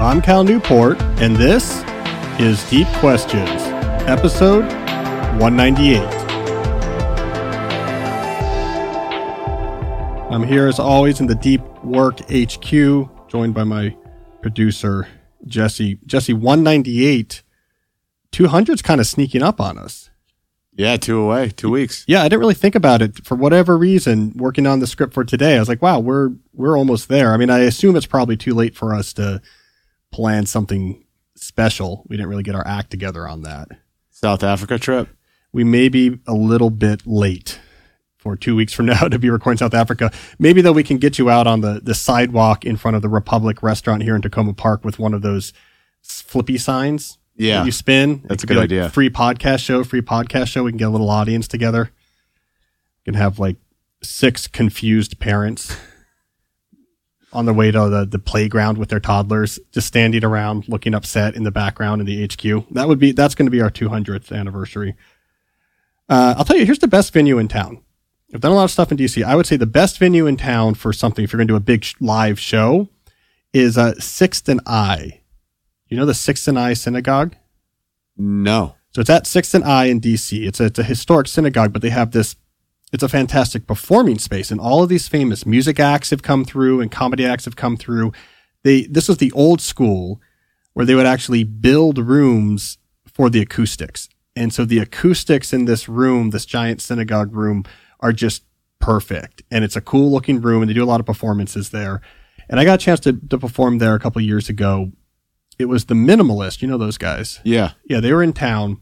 I'm Cal Newport, and this is Deep Questions, episode 198. I'm here as always in the Deep Work HQ, joined by my producer, Jesse. Jesse, 198, 200's kind of sneaking up on us. Yeah, two away, two weeks. Yeah, I didn't really think about it for whatever reason. Working on the script for today, I was like, "Wow, we're we're almost there." I mean, I assume it's probably too late for us to plan something special. We didn't really get our act together on that. South Africa trip. We may be a little bit late for two weeks from now to be recording South Africa. Maybe though we can get you out on the the sidewalk in front of the Republic restaurant here in Takoma Park with one of those flippy signs Yeah. you spin. That's a good like idea. Free podcast show, free podcast show. We can get a little audience together. We can have like six confused parents on their way to the, the playground with their toddlers, just standing around looking upset in the background in the HQ. That would be that's going to be our 200th anniversary. Uh, I'll tell you, here's the best venue in town. I've done a lot of stuff in DC. I would say the best venue in town for something, if you're going to do a big sh- live show, is uh, Sixth and I. You know the Sixth and I Synagogue? No. So it's at Sixth and I in DC. It's a, it's a historic synagogue, but they have this. It's a fantastic performing space, and all of these famous music acts have come through, and comedy acts have come through. They this was the old school where they would actually build rooms for the acoustics, and so the acoustics in this room, this giant synagogue room, are just perfect, and it's a cool looking room, and they do a lot of performances there. And I got a chance to, to perform there a couple years ago. It was the Minimalist, you know those guys Yeah. yeah, they were in town.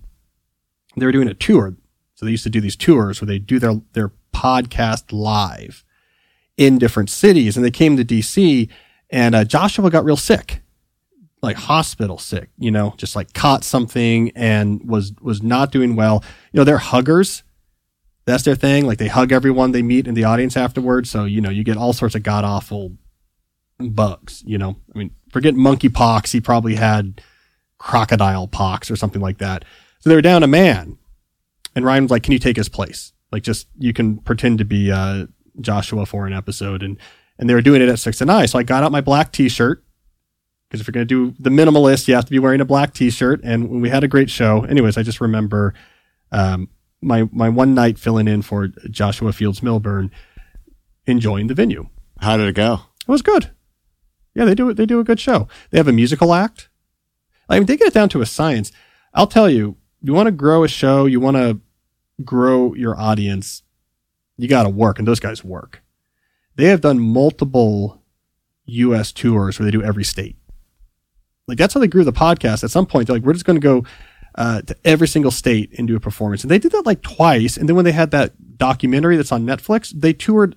They were doing a tour. So they used to do these tours where they do their, their podcast live in different cities. And they came to DC and uh, Joshua got real sick, like hospital sick, you know, just like caught something and was, was not doing well. You know, they're huggers. That's their thing. Like they hug everyone they meet in the audience afterwards. So, you know, you get all sorts of god awful bugs, you know, I mean, forget monkeypox. He probably had crocodile pox or something like that. So they were down a man, and Ryan was like, "Can you take his place? Like, just you can pretend to be uh, Joshua for an episode." And and they were doing it at Sixth and I. So I got out my black T-shirt because if you're going to do the minimalist, you have to be wearing a black T-shirt. And we had a great show. Anyways, I just remember um, my my one night filling in for Joshua Fields Millburn, enjoying the venue. How did it go? It was good. Yeah, they do it. They do a good show. They have a musical act. I mean, they get it down to a science. I'll tell you, you want to grow a show, you want to grow your audience, you got to work, and those guys work. They have done multiple U.S. tours where they do every state. Like that's how they grew the podcast. At some point, they're like, we're just going to go uh, to every single state and do a performance. And they did that like twice. And then when they had that documentary that's on Netflix, they toured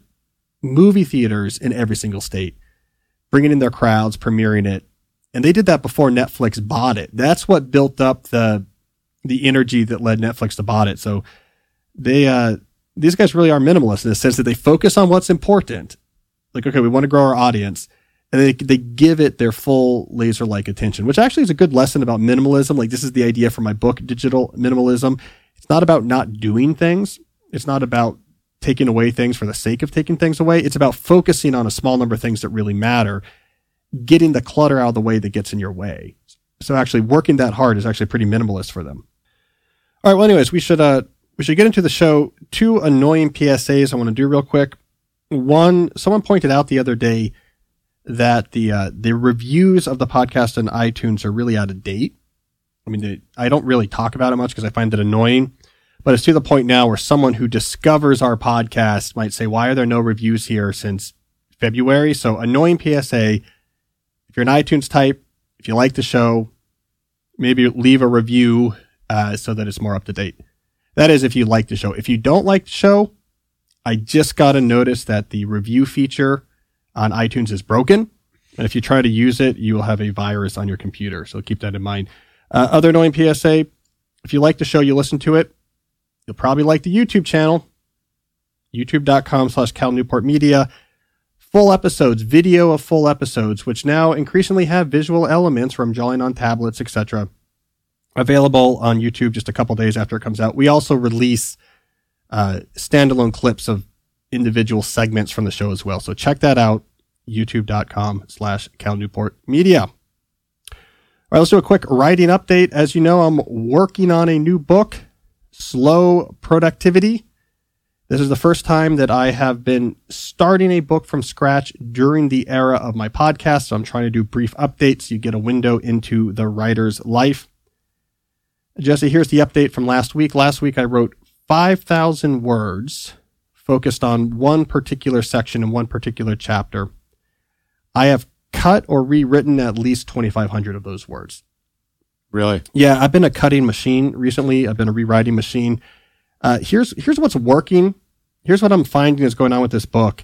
movie theaters in every single state, bringing in their crowds, premiering it. And they did that before Netflix bought it. That's what built up the the energy that led Netflix to bought it. So they uh these guys really are minimalist in the sense that they focus on what's important. Like, okay, we want to grow our audience. And they, they give it their full laser like attention, which actually is a good lesson about minimalism. Like, this is the idea for my book, Digital Minimalism. It's not about not doing things. It's not about taking away things for the sake of taking things away. It's about focusing on a small number of things that really matter, getting the clutter out of the way that gets in your way. So actually working that hard is actually pretty minimalist for them. All right. Well, anyways, we should, uh, we should get into the show. Two annoying PSAs I want to do real quick. One, someone pointed out the other day that the, uh, the reviews of the podcast on iTunes are really out of date. I mean, they, I don't really talk about it much because I find it annoying but it's to the point now where someone who discovers our podcast might say, why are there no reviews here since February? So annoying PSA. If you're an iTunes type, if you like the show, maybe leave a review uh, so that it's more up to date. That is if you like the show. If you don't like the show, I just got a notice that the review feature on iTunes is broken. And if you try to use it, you will have a virus on your computer. So keep that in mind. Uh, other annoying PSA. If you like the show, you listen to it. You'll probably like the YouTube channel, youtube.com slash Cal Newport Media. Full episodes, video of full episodes, which now increasingly have visual elements from drawing on tablets, etc. Available on YouTube just a couple days after it comes out. We also release uh, standalone clips of individual segments from the show as well. So check that out, youtube.com slash Cal Newport Media. All right, let's do a quick writing update. As you know, I'm working on a new book, Slow Productivity. This is the first time that I have been starting a book from scratch during the era of my podcast. So I'm trying to do brief updates. You get a window into the writer's life. Jesse, here's the update from last week. Last week I wrote 5,000 words focused on one particular section in one particular chapter. I have cut or rewritten at least 2,500 of those words. Really? Yeah, I've been a cutting machine recently. I've been a rewriting machine. Uh, here's here's what's working. Here's what I'm finding is going on with this book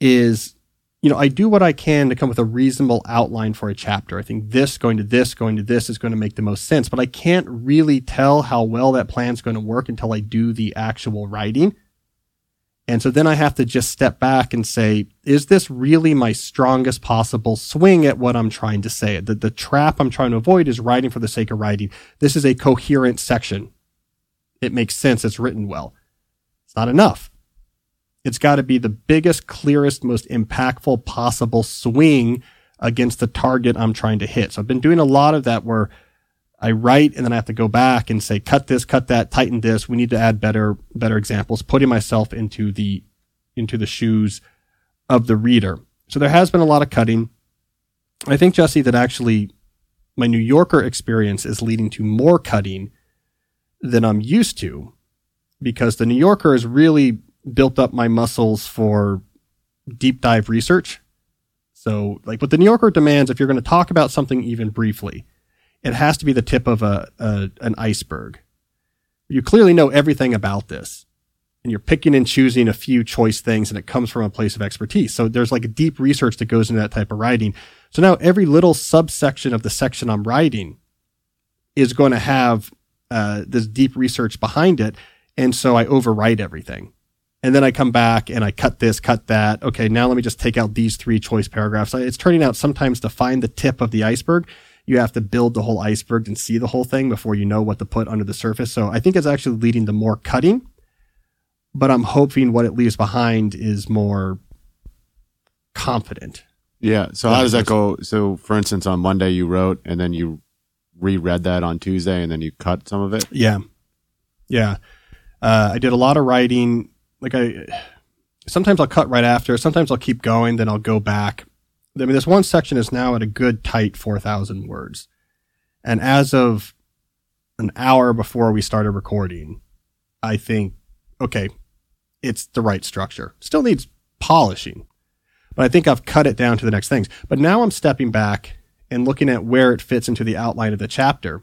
is you know I do what I can to come with a reasonable outline for a chapter. I think this going to this going to this is going to make the most sense, but I can't really tell how well that plan's going to work until I do the actual writing. And so then I have to just step back and say, is this really my strongest possible swing at what I'm trying to say? The, the trap I'm trying to avoid is writing for the sake of writing. This is a coherent section. It makes sense. It's written well. It's not enough. It's got to be the biggest, clearest, most impactful possible swing against the target I'm trying to hit. So I've been doing a lot of that where I write and then I have to go back and say, cut this, cut that, tighten this. We need to add better, better examples, putting myself into the, into the shoes of the reader. So there has been a lot of cutting. I think, Jesse, that actually my New Yorker experience is leading to more cutting than I'm used to because the New Yorker is really built up my muscles for deep dive research. So, like what the New Yorker demands, if you're going to talk about something even briefly, it has to be the tip of a, a an iceberg. You clearly know everything about this, and you're picking and choosing a few choice things, and it comes from a place of expertise. So there's like a deep research that goes into that type of writing. So now every little subsection of the section I'm writing is going to have uh, this deep research behind it, and so I overwrite everything. And then I come back and I cut this, cut that. Okay, now let me just take out these three choice paragraphs. It's turning out sometimes to find the tip of the iceberg, you have to build the whole iceberg and see the whole thing before you know what to put under the surface. So I think it's actually leading to more cutting, but I'm hoping what it leaves behind is more confident. Yeah. So how does that go? So for instance, on Monday you wrote and then you reread that on Tuesday and then you cut some of it. Yeah. Yeah. Uh, I did a lot of writing. Like I, sometimes I'll cut right after. Sometimes I'll keep going. Then I'll go back I mean, this one section is now at a good tight 4,000 words. And as of an hour before we started recording, I think, okay, it's the right structure. Still needs polishing, but I think I've cut it down to the next things. But now I'm stepping back and looking at where it fits into the outline of the chapter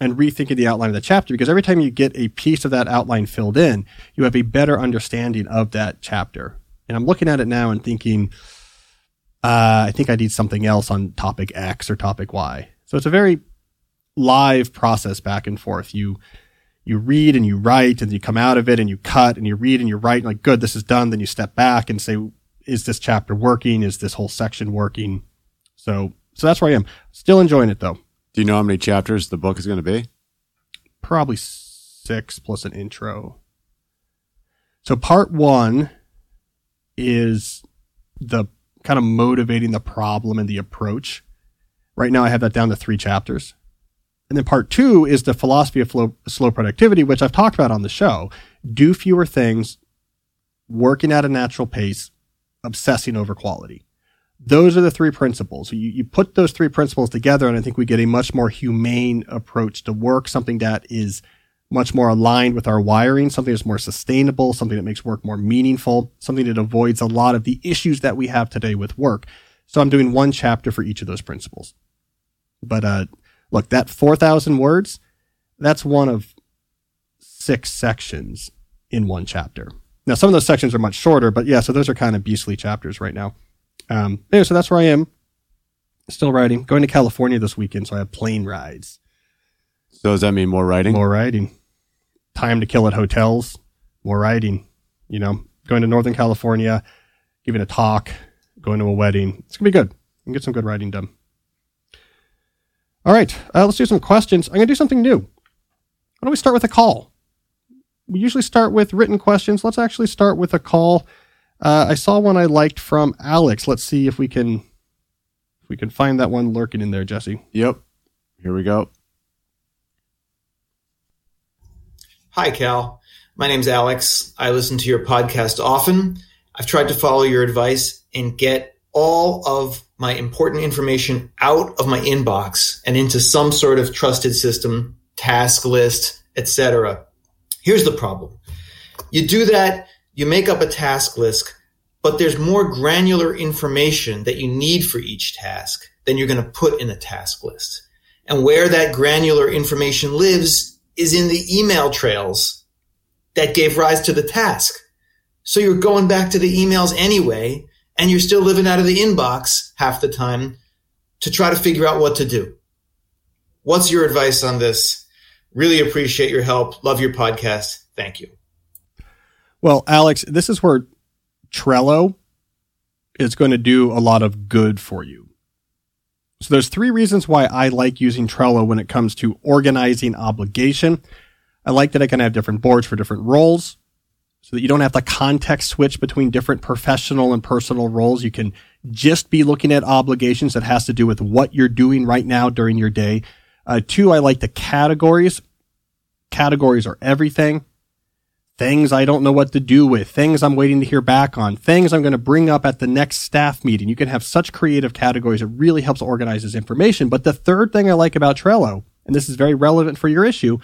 and rethinking the outline of the chapter because every time you get a piece of that outline filled in, you have a better understanding of that chapter. And I'm looking at it now and thinking, uh, I think I need something else on topic X or topic Y. So it's a very live process back and forth. You you read and you write and you come out of it and you cut and you read and you write and like good this is done then you step back and say is this chapter working is this whole section working so so that's where i am still enjoying it though do you know how many chapters the book is going to be probably six plus an intro so part one is the kind of motivating the problem and the approach. Right now, I have that down to three chapters. And then part two is the philosophy of flow, slow productivity, which I've talked about on the show. Do fewer things, working at a natural pace, obsessing over quality. Those are the three principles. You, you put those three principles together, and I think we get a much more humane approach to work, something that is much more aligned with our wiring, something that's more sustainable, something that makes work more meaningful, something that avoids a lot of the issues that we have today with work. So I'm doing one chapter for each of those principles. But uh, look, that 4,000 words, that's one of six sections in one chapter. Now, some of those sections are much shorter, but yeah, so those are kind of beastly chapters right now. Um, anyway, so that's where I am. Still riding. Going to California this weekend, so I have plane rides. So does that mean more riding? More riding. Time to kill at hotels. More riding. You know, going to Northern California, giving a talk, going to a wedding. It's gonna be good. And get some good writing done. All right, uh, let's do some questions. I'm gonna do something new. Why don't we start with a call? We usually start with written questions. Let's actually start with a call. Uh, I saw one I liked from Alex. Let's see if we can if we can find that one lurking in there, Jesse. Yep. Here we go. Hi, Cal. My name's Alex. I listen to your podcast often. I've tried to follow your advice and get all of my important information out of my inbox and into some sort of trusted system, task list, etc. Here's the problem. You do that, you make up a task list, but there's more granular information that you need for each task than you're going to put in the task list. And where that granular information lives is in the email trails that gave rise to the task. So you're going back to the emails anyway, and you're still living out of the inbox half the time to try to figure out what to do. What's your advice on this? Really appreciate your help. Love your podcast. Thank you. Well, Alex, this is where Trello is going to do a lot of good for you. So there's three reasons why I like using Trello when it comes to organizing obligation. I like that I can have different boards for different roles so that you don't have to context switch between different professional and personal roles. You can just be looking at obligations that has to do with what you're doing right now during your day. Uh, two, I like the categories. Categories are everything things I don't know what to do with, things I'm waiting to hear back on, things I'm going to bring up at the next staff meeting. You can have such creative categories. It really helps organize this information. But the third thing I like about Trello, and this is very relevant for your issue,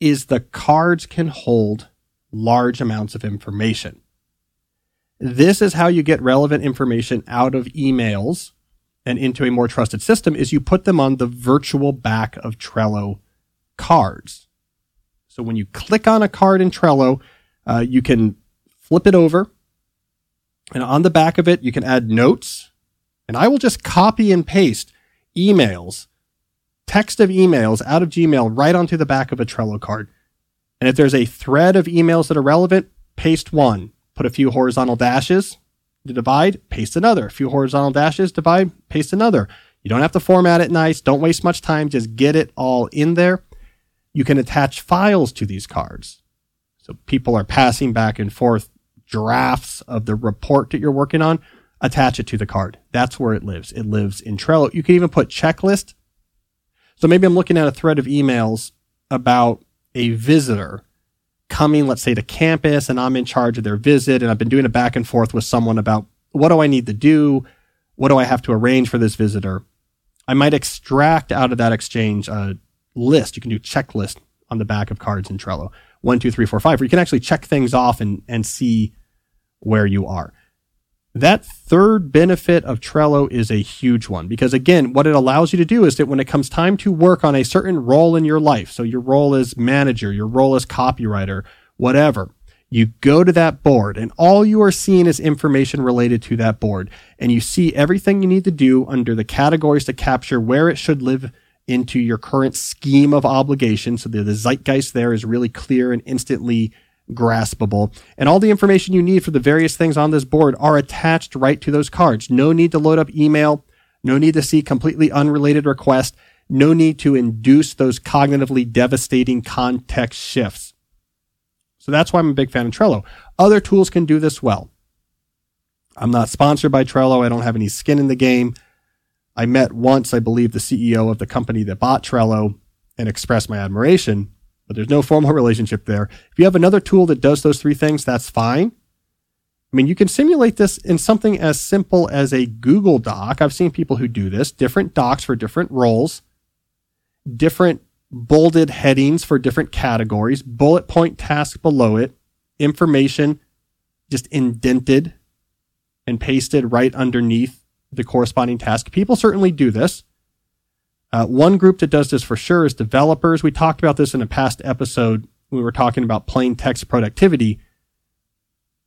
is the cards can hold large amounts of information. This is how you get relevant information out of emails and into a more trusted system is you put them on the virtual back of Trello cards. So when you click on a card in Trello, uh, you can flip it over and on the back of it, you can add notes and I will just copy and paste emails, text of emails out of Gmail right onto the back of a Trello card. And if there's a thread of emails that are relevant, paste one, put a few horizontal dashes to divide, paste another, a few horizontal dashes, divide, paste another. You don't have to format it nice. Don't waste much time. Just get it all in there you can attach files to these cards. So people are passing back and forth drafts of the report that you're working on. Attach it to the card. That's where it lives. It lives in Trello. You can even put checklist. So maybe I'm looking at a thread of emails about a visitor coming, let's say, to campus, and I'm in charge of their visit, and I've been doing a back and forth with someone about what do I need to do? What do I have to arrange for this visitor? I might extract out of that exchange a list. You can do checklist on the back of cards in Trello. One, two, three, four, five, where you can actually check things off and, and see where you are. That third benefit of Trello is a huge one because again, what it allows you to do is that when it comes time to work on a certain role in your life, so your role as manager, your role as copywriter, whatever, you go to that board and all you are seeing is information related to that board and you see everything you need to do under the categories to capture where it should live into your current scheme of obligation. So the, the zeitgeist there is really clear and instantly graspable. And all the information you need for the various things on this board are attached right to those cards. No need to load up email. No need to see completely unrelated requests. No need to induce those cognitively devastating context shifts. So that's why I'm a big fan of Trello. Other tools can do this well. I'm not sponsored by Trello. I don't have any skin in the game. I met once, I believe, the CEO of the company that bought Trello and expressed my admiration, but there's no formal relationship there. If you have another tool that does those three things, that's fine. I mean, you can simulate this in something as simple as a Google Doc. I've seen people who do this, different docs for different roles, different bolded headings for different categories, bullet point task below it, information just indented and pasted right underneath the corresponding task. People certainly do this. Uh, one group that does this for sure is developers. We talked about this in a past episode. We were talking about plain text productivity,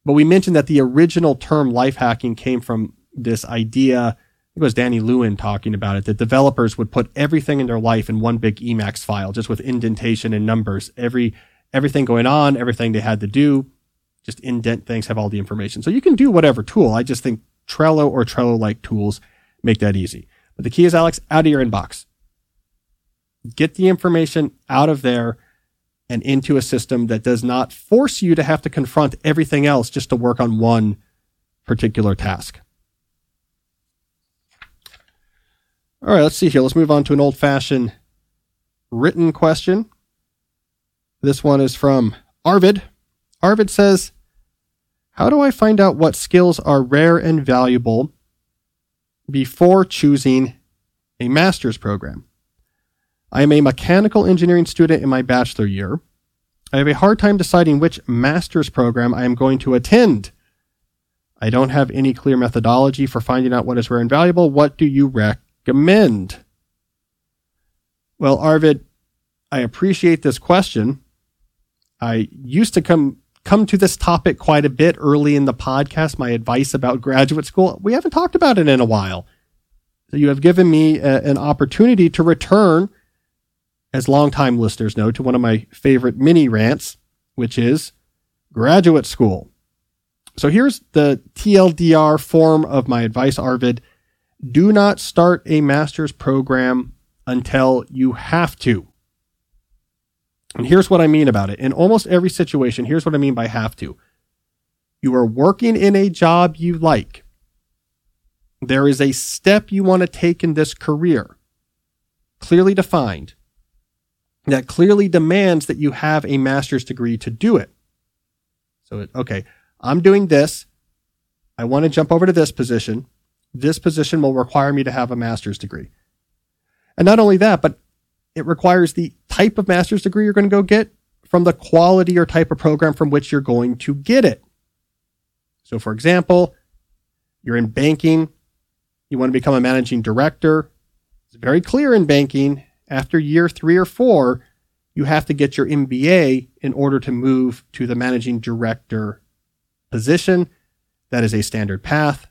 but we mentioned that the original term life hacking came from this idea. It was Danny Lewin talking about it that developers would put everything in their life in one big Emacs file, just with indentation and numbers. Every everything going on, everything they had to do, just indent things, have all the information. So you can do whatever tool. I just think Trello or Trello like tools make that easy. But the key is, Alex, out of your inbox. Get the information out of there and into a system that does not force you to have to confront everything else just to work on one particular task. All right, let's see here. Let's move on to an old fashioned written question. This one is from Arvid. Arvid says, How do I find out what skills are rare and valuable before choosing a master's program? I am a mechanical engineering student in my bachelor year. I have a hard time deciding which master's program I am going to attend. I don't have any clear methodology for finding out what is rare and valuable. What do you recommend? Well, Arvid, I appreciate this question. I used to come come to this topic quite a bit early in the podcast, my advice about graduate school. We haven't talked about it in a while. So you have given me a, an opportunity to return, as longtime listeners know, to one of my favorite mini rants, which is graduate school. So here's the TLDR form of my advice, Arvid. Do not start a master's program until you have to. And here's what I mean about it. In almost every situation, here's what I mean by have to. You are working in a job you like. There is a step you want to take in this career, clearly defined, that clearly demands that you have a master's degree to do it. So, okay, I'm doing this. I want to jump over to this position. This position will require me to have a master's degree. And not only that, but it requires the type of master's degree you're going to go get from the quality or type of program from which you're going to get it. So, for example, you're in banking, you want to become a managing director. It's very clear in banking after year three or four, you have to get your MBA in order to move to the managing director position. That is a standard path.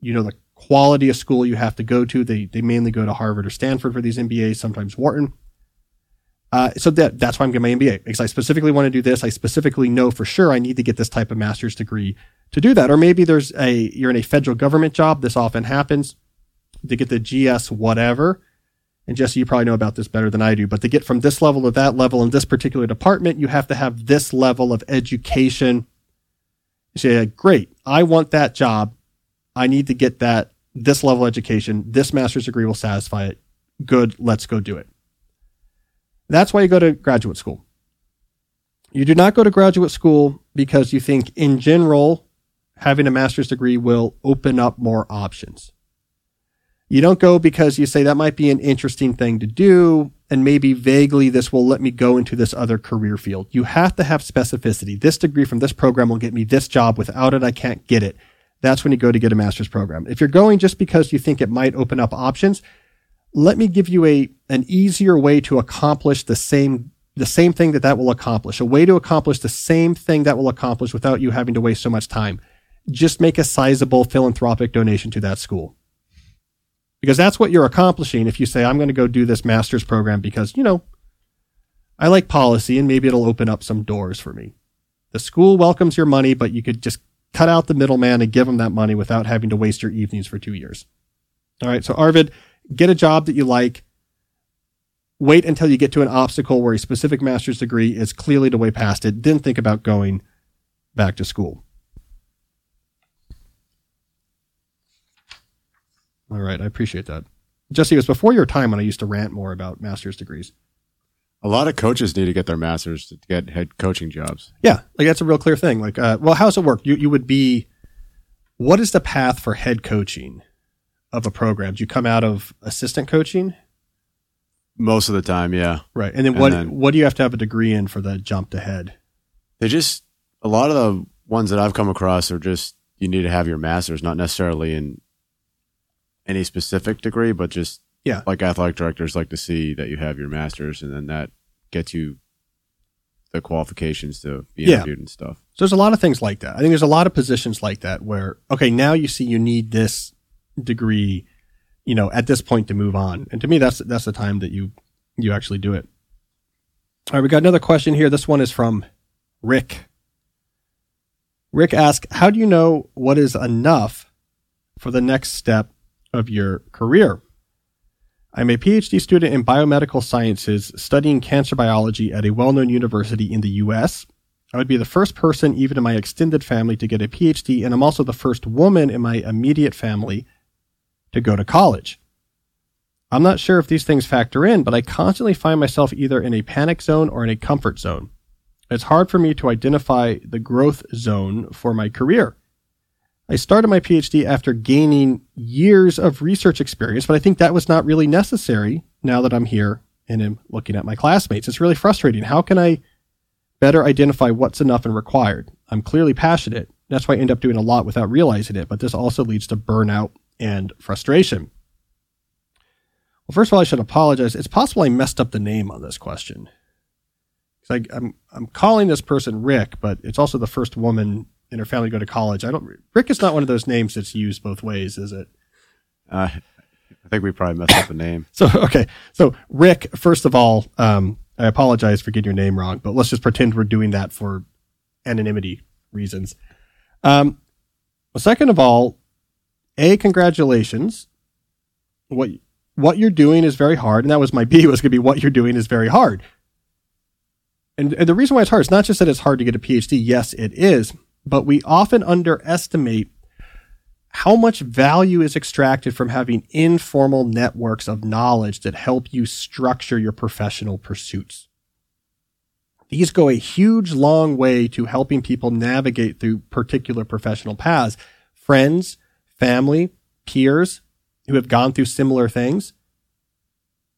You know the quality of school you have to go to. They, they mainly go to Harvard or Stanford for these MBAs, sometimes Wharton. Uh, so that that's why I'm getting my MBA because I specifically want to do this. I specifically know for sure I need to get this type of master's degree to do that. Or maybe there's a you're in a federal government job. This often happens to get the GS whatever. And Jesse, you probably know about this better than I do. But to get from this level to that level in this particular department, you have to have this level of education. You say, great, I want that job. I need to get that this level of education. This master's degree will satisfy it. Good, let's go do it. That's why you go to graduate school. You do not go to graduate school because you think, in general, having a master's degree will open up more options. You don't go because you say that might be an interesting thing to do, and maybe vaguely this will let me go into this other career field. You have to have specificity. This degree from this program will get me this job. Without it, I can't get it. That's when you go to get a master's program. If you're going just because you think it might open up options, let me give you a an easier way to accomplish the same the same thing that that will accomplish. A way to accomplish the same thing that will accomplish without you having to waste so much time. Just make a sizable philanthropic donation to that school. Because that's what you're accomplishing if you say I'm going to go do this master's program because, you know, I like policy and maybe it'll open up some doors for me. The school welcomes your money, but you could just cut out the middleman and give them that money without having to waste your evenings for 2 years. All right, so Arvid, get a job that you like. Wait until you get to an obstacle where a specific master's degree is clearly the way past it. Then think about going back to school. All right, I appreciate that. Jesse, it was before your time when I used to rant more about master's degrees. A lot of coaches need to get their masters to get head coaching jobs. Yeah, like that's a real clear thing. Like, uh, well, how's it work? You you would be, what is the path for head coaching of a program? Do you come out of assistant coaching? Most of the time, yeah. Right, and then And what then- what do you have to have a degree in for the jump to head? They just a lot of the ones that I've come across are just you need to have your masters, not necessarily in any specific degree, but just Yeah. like athletic directors like to see that you have your masters, and then that gets you the qualifications to be Yeah. interviewed and stuff. So there's a lot of things like that. I think there's a lot of positions like that where, okay, now you see you need this degree, you know, at this point to move on. And to me, that's, that's the time that you, you actually do it. All right. We got another question here. This one is from Rick. Rick asks, how do you know what is enough for the next step of your career? I'm a PhD student in biomedical sciences studying cancer biology at a well known university in the US. I would be the first person, even in my extended family, to get a PhD, and I'm also the first woman in my immediate family to go to college. I'm not sure if these things factor in, but I constantly find myself either in a panic zone or in a comfort zone. It's hard for me to identify the growth zone for my career. I started my PhD after gaining years of research experience, but I think that was not really necessary now that I'm here and am looking at my classmates. It's really frustrating. How can I better identify what's enough and required? I'm clearly passionate. That's why I end up doing a lot without realizing it, but this also leads to burnout and frustration. Well, first of all, I should apologize. It's possible I messed up the name on this question. I, I'm I'm calling this person Rick, but it's also the first woman in her family to go to college. I don't. Rick is not one of those names that's used both ways, is it? Uh, I think we probably messed up the name. So okay, so Rick. First of all, um, I apologize for getting your name wrong, but let's just pretend we're doing that for anonymity reasons. Um, well, second of all, a congratulations. What what you're doing is very hard, and that was my B was going to be what you're doing is very hard. And, and the reason why it's hard is not just that it's hard to get a PhD. Yes, it is, but we often underestimate how much value is extracted from having informal networks of knowledge that help you structure your professional pursuits. These go a huge long way to helping people navigate through particular professional paths. Friends, family, peers who have gone through similar things.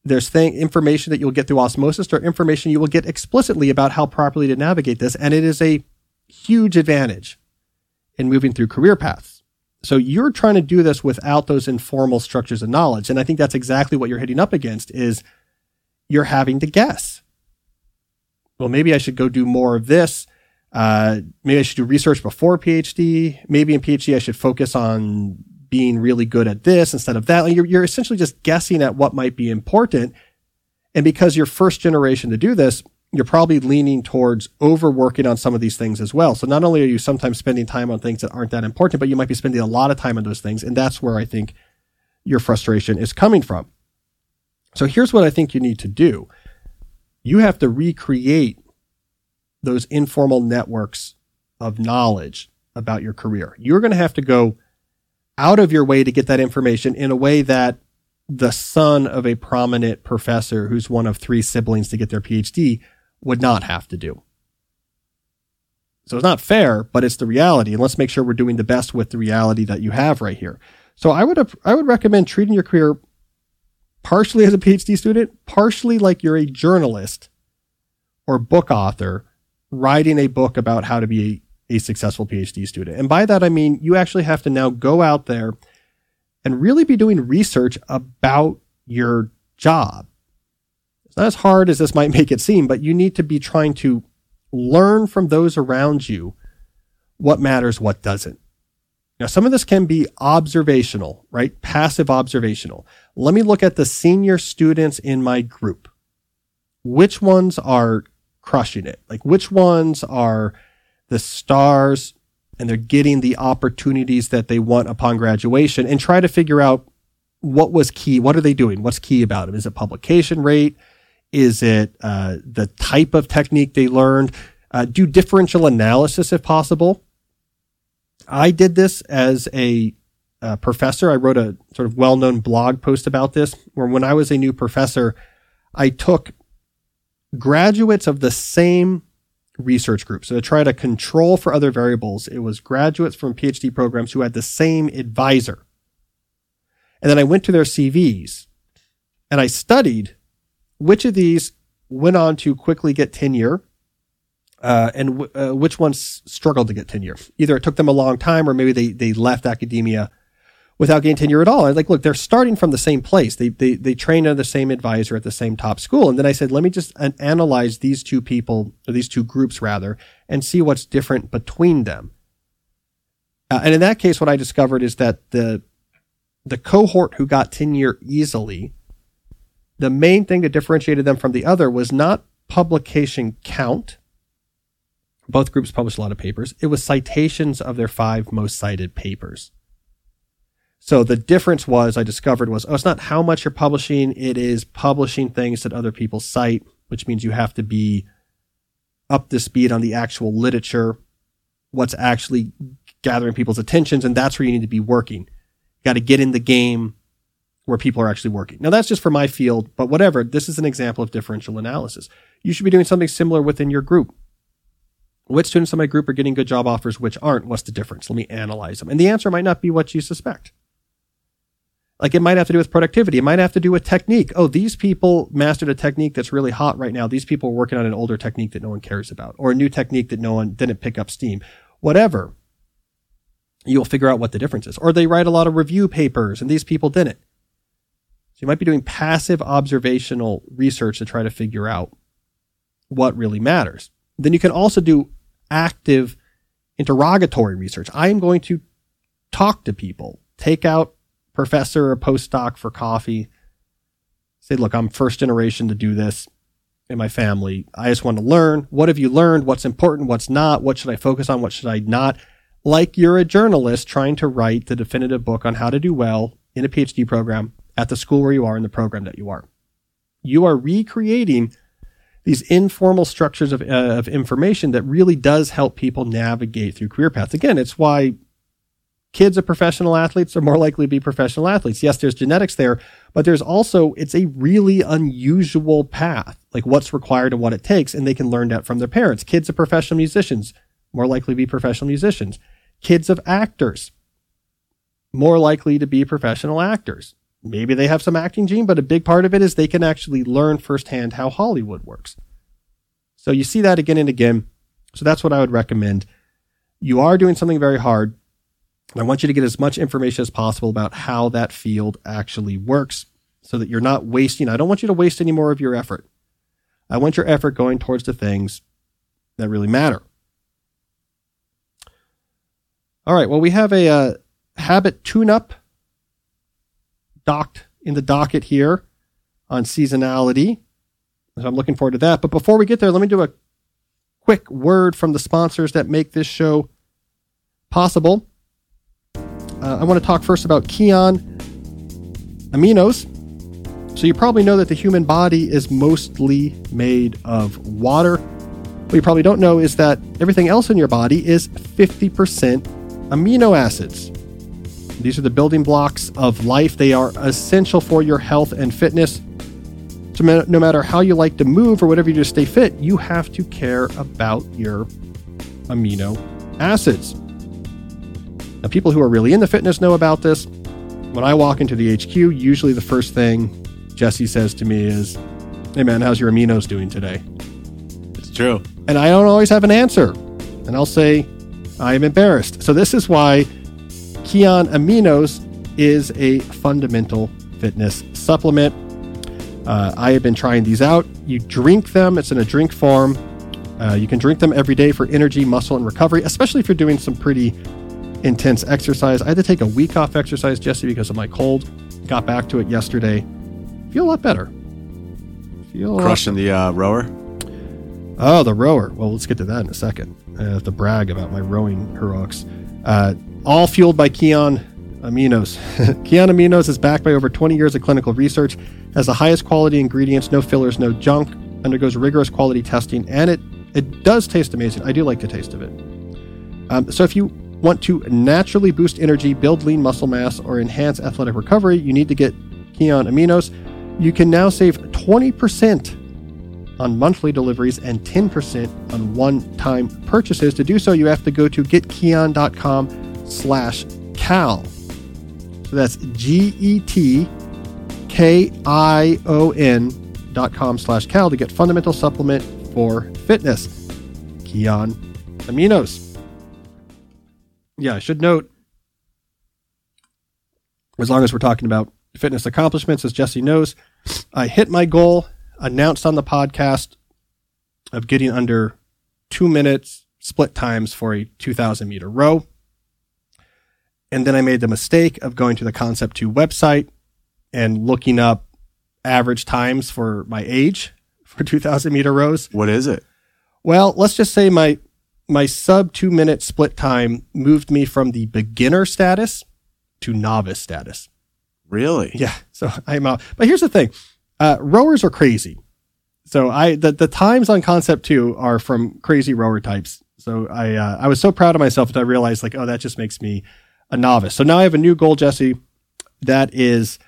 There's information that you'll get through osmosis or information you will get explicitly about how properly to navigate this. And it is a huge advantage in moving through career paths. So you're trying to do this without those informal structures of knowledge. And I think that's exactly what you're hitting up against is you're having to guess. Well, maybe I should go do more of this. Uh, maybe I should do research before PhD. Maybe in PhD, I should focus on being really good at this instead of that. You're, you're essentially just guessing at what might be important. And because you're first generation to do this, you're probably leaning towards overworking on some of these things as well. So not only are you sometimes spending time on things that aren't that important, but you might be spending a lot of time on those things. And that's where I think your frustration is coming from. So here's what I think you need to do. You have to recreate those informal networks of knowledge about your career. You're going to have to go out of your way to get that information in a way that the son of a prominent professor who's one of three siblings to get their PhD would not have to do. So it's not fair, but it's the reality. And let's make sure we're doing the best with the reality that you have right here. So I would I would recommend treating your career partially as a PhD student, partially like you're a journalist or book author writing a book about how to be a, successful PhD student. And by that I mean you actually have to now go out there and really be doing research about your job. It's not as hard as this might make it seem, but you need to be trying to learn from those around you what matters, what doesn't. Now, some of this can be observational, right? Passive observational. Let me look at the senior students in my group. Which ones are crushing it? Like, which ones are the stars and they're getting the opportunities that they want upon graduation and try to figure out what was key. What are they doing? What's key about them? Is it publication rate? Is it uh, the type of technique they learned? Uh, do differential analysis if possible. I did this as a, a professor. I wrote a sort of well known blog post about this, where when I was a new professor, I took graduates of the same research group. So to try to control for other variables, it was graduates from PhD programs who had the same advisor. And then I went to their CVs and I studied which of these went on to quickly get tenure uh, and w- uh, which ones struggled to get tenure. Either it took them a long time or maybe they, they left academia without getting tenure at all. I was like, look, they're starting from the same place. They, they, they trained under the same advisor at the same top school. And then I said, let me just an- analyze these two people, or these two groups rather, and see what's different between them. Uh, and in that case, what I discovered is that the, the cohort who got tenure easily the main thing that differentiated them from the other was not publication count. Both groups published a lot of papers. It was citations of their five most cited papers. So the difference was I discovered was, oh, it's not how much you're publishing. It is publishing things that other people cite, which means you have to be up to speed on the actual literature, what's actually gathering people's attentions. And that's where you need to be working. You got to get in the game where people are actually working. Now that's just for my field, but whatever. This is an example of differential analysis. You should be doing something similar within your group. Which students in my group are getting good job offers, which aren't? What's the difference? Let me analyze them. And the answer might not be what you suspect. Like it might have to do with productivity. It might have to do with technique. Oh, these people mastered a technique that's really hot right now. These people are working on an older technique that no one cares about or a new technique that no one didn't pick up steam. Whatever. You'll figure out what the difference is. Or they write a lot of review papers and these people didn't. So you might be doing passive observational research to try to figure out what really matters. Then you can also do active interrogatory research. I am going to talk to people, take out professor or postdoc for coffee. Say, look, I'm first generation to do this in my family. I just want to learn. What have you learned? What's important? What's not? What should I focus on? What should I not? Like you're a journalist trying to write the definitive book on how to do well in a PhD program at the school where you are in the program that you are. You are recreating these informal structures of, uh, of information that really does help people navigate through career paths. Again, it's why kids of professional athletes are more likely to be professional athletes. Yes, there's genetics there, but there's also, it's a really unusual path, like what's required and what it takes. And they can learn that from their parents. Kids of professional musicians, more likely to be professional musicians. Kids of actors, more likely to be professional actors. Maybe they have some acting gene, but a big part of it is they can actually learn firsthand how Hollywood works. So you see that again and again. So that's what I would recommend. You are doing something very hard I want you to get as much information as possible about how that field actually works so that you're not wasting. I don't want you to waste any more of your effort. I want your effort going towards the things that really matter. All right. Well, we have a uh, habit tune up docked in the docket here on seasonality. So I'm looking forward to that. But before we get there, let me do a quick word from the sponsors that make this show possible. Uh, I want to talk first about Kion aminos. So you probably know that the human body is mostly made of water. What you probably don't know is that everything else in your body is 50% amino acids. These are the building blocks of life. They are essential for your health and fitness. So no matter how you like to move or whatever you do to stay fit, you have to care about your amino acids. Now, people who are really into fitness know about this. When I walk into the HQ, usually the first thing Jesse says to me is, Hey man, how's your aminos doing today? It's true. And I don't always have an answer. And I'll say, I am embarrassed. So, this is why Kion Aminos is a fundamental fitness supplement. Uh, I have been trying these out. You drink them, it's in a drink form. Uh, you can drink them every day for energy, muscle, and recovery, especially if you're doing some pretty intense exercise. I had to take a week off exercise, Jesse, because of my cold. Got back to it yesterday. Feel a lot better. Feel crushing the uh, rower. Oh, the rower. Well, let's get to that in a second. I have to brag about my rowing heroics. Uh, all fueled by Kion Aminos. Kion Aminos is backed by over 20 years of clinical research, has the highest quality ingredients, no fillers, no junk, undergoes rigorous quality testing, and it it does taste amazing. I do like the taste of it. Um, so if you want to naturally boost energy, build lean muscle mass, or enhance athletic recovery, you need to get Kion Aminos. You can now save 20% on monthly deliveries and 10% on one-time purchases. To do so, you have to go to getkion.com slash cal. So that's G-E-T-K-I-O-N dot com slash cal to get fundamental supplement for fitness. Kion Aminos yeah, I should note, as long as we're talking about fitness accomplishments, as Jesse knows, I hit my goal announced on the podcast of getting under two minutes split times for a 2000 meter row. And then I made the mistake of going to the Concept 2 website and looking up average times for my age for 2000 meter rows. What is it? Well, let's just say my my sub two minute split time moved me from the beginner status to novice status. Really? Yeah. So I'm out. But here's the thing uh, rowers are crazy. So I the, the times on concept two are from crazy rower types. So I uh, I was so proud of myself that I realized like oh that just makes me a novice. So now I have a new goal, Jesse. That is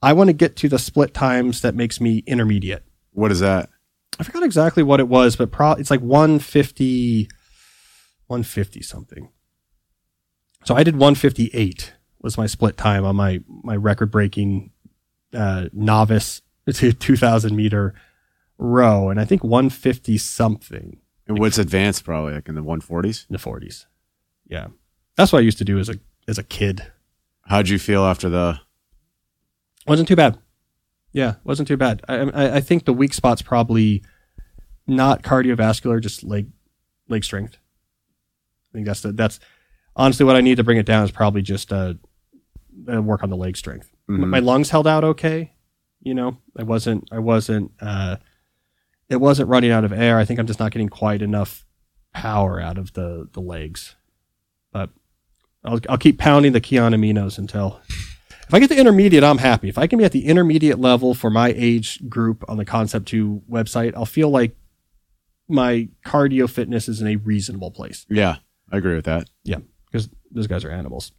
I want to get to the split times that makes me intermediate. What is that? I forgot exactly what it was, but pro- it's like 150, 150 something. So I did 158 was my split time on my my record breaking uh, novice to 2000 meter row, and I think 150 something And what's advanced? Probably like in the 140s. in the 40s. Yeah, that's what I used to do as a as a kid. How'd you feel after the? wasn't too bad. Yeah, wasn't too bad. I, I, I think the weak spot's probably not cardiovascular, just leg leg strength. I think that's the that's honestly what I need to bring it down is probably just uh, uh work on the leg strength. M- Mhm. My lungs held out okay. You know, I wasn't I wasn't uh, it wasn't running out of air. I think I'm just not getting quite enough power out of the the legs. But I'll I'll keep pounding the Kion aminos until if I get the intermediate, I'm happy. If I can be at the intermediate level for my age group on the Concept 2 website, I'll feel like my cardio fitness is in a reasonable place Yeah, I agree with that. Yeah, because those guys are animals.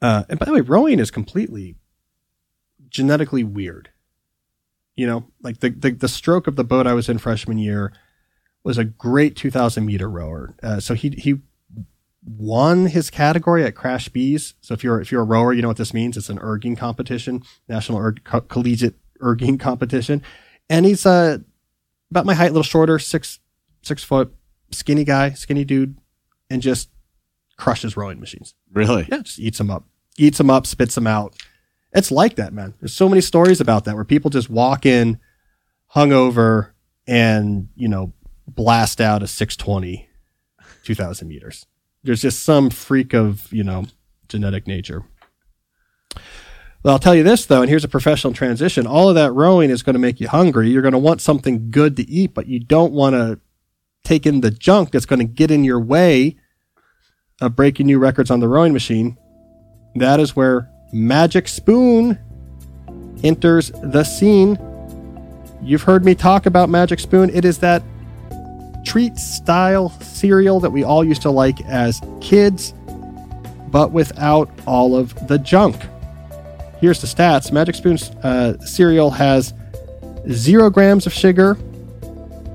Uh, and by the way, rowing is completely genetically weird. You know, like the, the, the stroke of the boat I was in freshman year was a great 2000 meter rower. Uh, so he, he won his category at CRASH-Bs. So if you're, if you're a rower, you know what this means. It's an erging competition, national erg, co- collegiate erging competition. And he's, uh, about my height, a little shorter, six, six foot, skinny guy, skinny dude, and just crushes rowing machines. Really? Yeah, just eats them up, eats them up, spits them out. It's like that, man. There's so many stories about that where people just walk in hungover and, you know, blast out a 620, 2000 meters. There's just some freak of, you know, genetic nature. Well, I'll tell you this though, and here's a professional transition. All of that rowing is going to make you hungry. You're going to want something good to eat, but you don't want to take in the junk that's going to get in your way of breaking new records on the rowing machine. That is where Magic Spoon enters the scene. You've heard me talk about Magic Spoon. It is that treat style cereal that we all used to like as kids, but without all of the junk. Here's the stats Magic Spoon's uh, cereal has zero grams of sugar,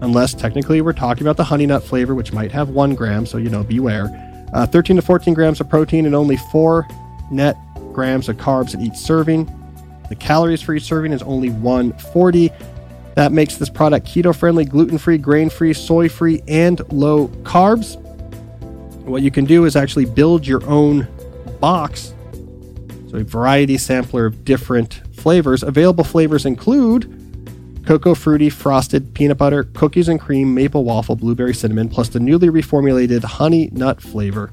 unless technically we're talking about the honey nut flavor, which might have one gram, so you know, beware. Uh, 13 to 14 grams of protein and only four net grams of carbs in each serving. The calories for each serving is only 140. That makes this product keto friendly, gluten free, grain free, soy free, and low carbs. What you can do is actually build your own box. So, a variety sampler of different flavors. Available flavors include cocoa fruity frosted peanut butter, cookies and cream, maple waffle, blueberry cinnamon, plus the newly reformulated honey nut flavor,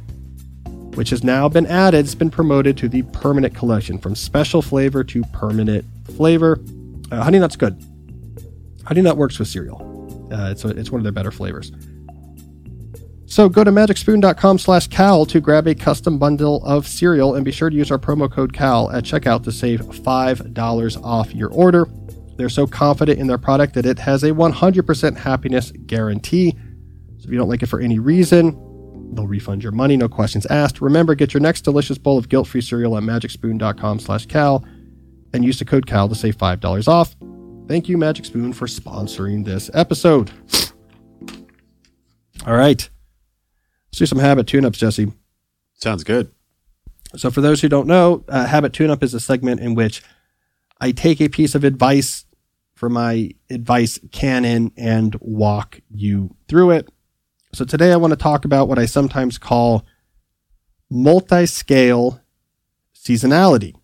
which has now been added. It's been promoted to the permanent collection from special flavor to permanent flavor. Uh, honey nut's good. Honey nut works with cereal. Uh, it's, a, it's one of their better flavors. So go to magicspoon.com slash Cal to grab a custom bundle of cereal and be sure to use our promo code CAL at checkout to save $5 off your order. They're so confident in their product that it has a 100% happiness guarantee. So if you don't like it for any reason, they'll refund your money, no questions asked. Remember, get your next delicious bowl of guilt-free cereal at magicspoon.com slash Cal and use the code CAL to save $5 off. Thank you, Magic Spoon, for sponsoring this episode. All right. Let's do some habit tune-ups, Jesse. Sounds good. So, for those who don't know, uh, Habit Tune Up is a segment in which I take a piece of advice from my advice canon and walk you through it. So, today I want to talk about what I sometimes call multi scale seasonality.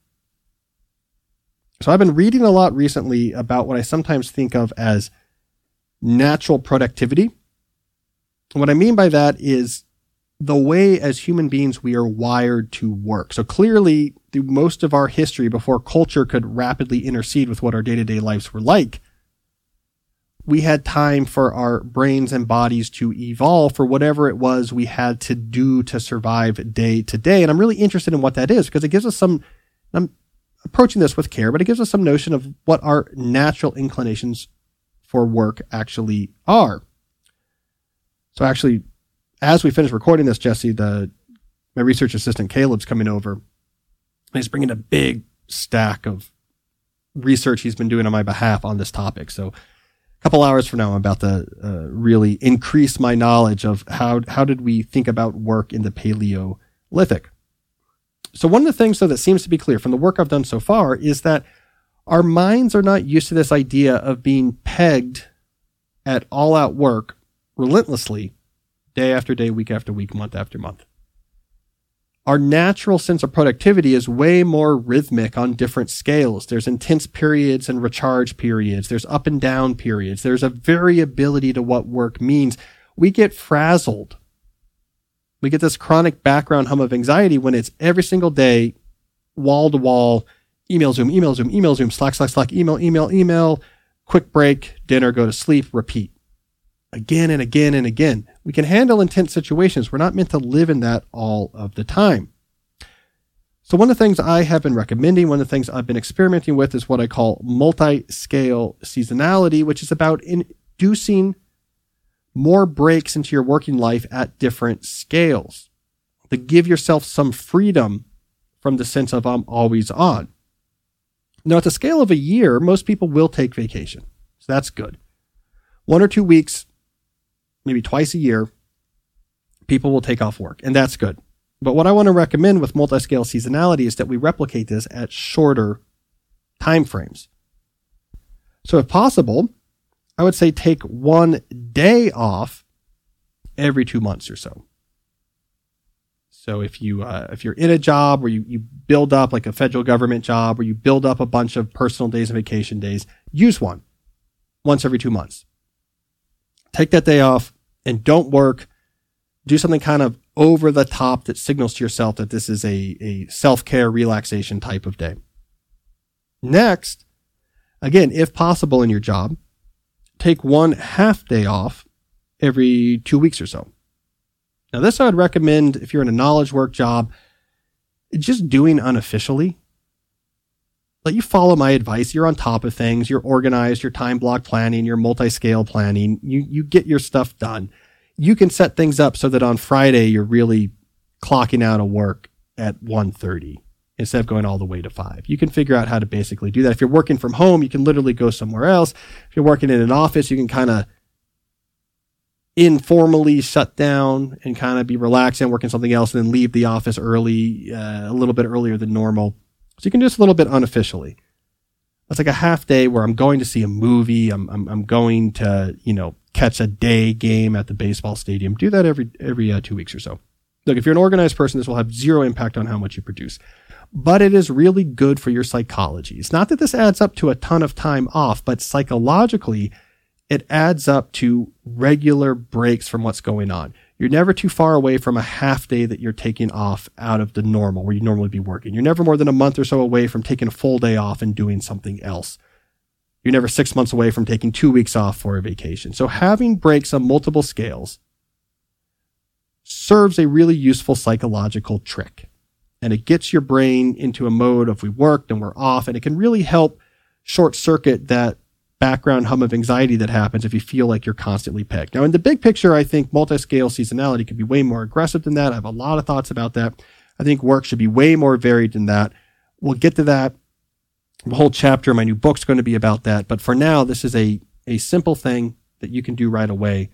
So, I've been reading a lot recently about what I sometimes think of as natural productivity. What I mean by that is the way as human beings we are wired to work. So clearly, through most of our history, before culture could rapidly intercede with what our day to day lives were like, we had time for our brains and bodies to evolve for whatever it was we had to do to survive day to day. And I'm really interested in what that is because it gives us some, I'm approaching this with care, but it gives us some notion of what our natural inclinations for work actually are. So actually, as we finish recording this, Jesse, the my research assistant Caleb's coming over, he's bringing a big stack of research he's been doing on my behalf on this topic. So a couple hours from now, I'm about to uh, really increase my knowledge of how, how did we think about work in the Paleolithic. So one of the things though that seems to be clear from the work I've done so far is that our minds are not used to this idea of being pegged at all out work relentlessly day after day, week after week, month after month. Our natural sense of productivity is way more rhythmic on different scales. There's intense periods and recharge periods. There's up and down periods. There's a variability to what work means. We get frazzled. We get this chronic background hum of anxiety when it's every single day, wall to wall, email, Zoom, email, Zoom, email, Zoom, Slack, Slack, Slack, email, email, email, quick break, dinner, go to sleep, repeat again and again and again. We can handle intense situations. We're not meant to live in that all of the time. So one of the things I have been recommending, one of the things I've been experimenting with is what I call multi-scale seasonality, which is about inducing more breaks into your working life at different scales to give yourself some freedom from the sense of I'm always on. Now, at the scale of a year, most people will take vacation. So that's good. One or two weeks maybe twice a year, people will take off work, and that's good. But what I want to recommend with multi-scale seasonality is that we replicate this at shorter time frames. So if possible, I would say take one day off every two months or so. So if you uh, if you're in a job where you, you build up like a federal government job where you build up a bunch of personal days and vacation days, use one once every two months. Take that day off, and don't work. Do something kind of over the top that signals to yourself that this is a, a self care relaxation type of day. Next, again, if possible in your job, take one half day off every two weeks or so. Now, this I would recommend if you're in a knowledge work job, just doing unofficially. Let you follow my advice. You're on top of things. You're organized. You're time block planning. You're multi-scale planning. You, you get your stuff done. You can set things up so that on Friday, you're really clocking out of work at 1.30 instead of going all the way to five. You can figure out how to basically do that. If you're working from home, you can literally go somewhere else. If you're working in an office, you can kind of informally shut down and kind of be relaxed and working something else and then leave the office early, uh, a little bit earlier than normal. So you can do this a little bit unofficially. It's like a half day where I'm going to see a movie. I'm, I'm, I'm going to, you know, catch a day game at the baseball stadium. Do that every, every uh, two weeks or so. Look, if you're an organized person, this will have zero impact on how much you produce, but it is really good for your psychology. It's not that this adds up to a ton of time off, but psychologically, it adds up to regular breaks from what's going on you're never too far away from a half day that you're taking off out of the normal where you normally be working. You're never more than a month or so away from taking a full day off and doing something else. You're never six months away from taking two weeks off for a vacation. So having breaks on multiple scales serves a really useful psychological trick. And it gets your brain into a mode of we worked and we're off. And it can really help short circuit that background hum of anxiety that happens if you feel like you're constantly pegged. Now, in the big picture, I think multi-scale seasonality could be way more aggressive than that. I have a lot of thoughts about that. I think work should be way more varied than that. We'll get to that. The whole chapter in my new book's going to be about that. But for now, this is a, a simple thing that you can do right away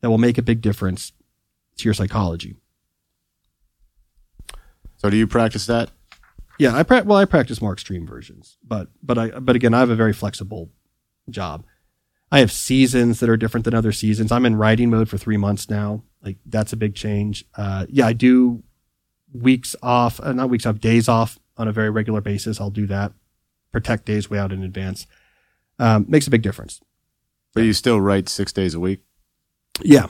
that will make a big difference to your psychology. So do you practice that? Yeah, I pra- well, I practice more extreme versions, but but I but again, I have a very flexible job. I have seasons that are different than other seasons. I'm in writing mode for three months now. Like that's a big change. Uh, yeah, I do weeks off, uh, not weeks off, days off on a very regular basis. I'll do that. Protect days way out in advance. Um, makes a big difference. But you still write six days a week? Yeah.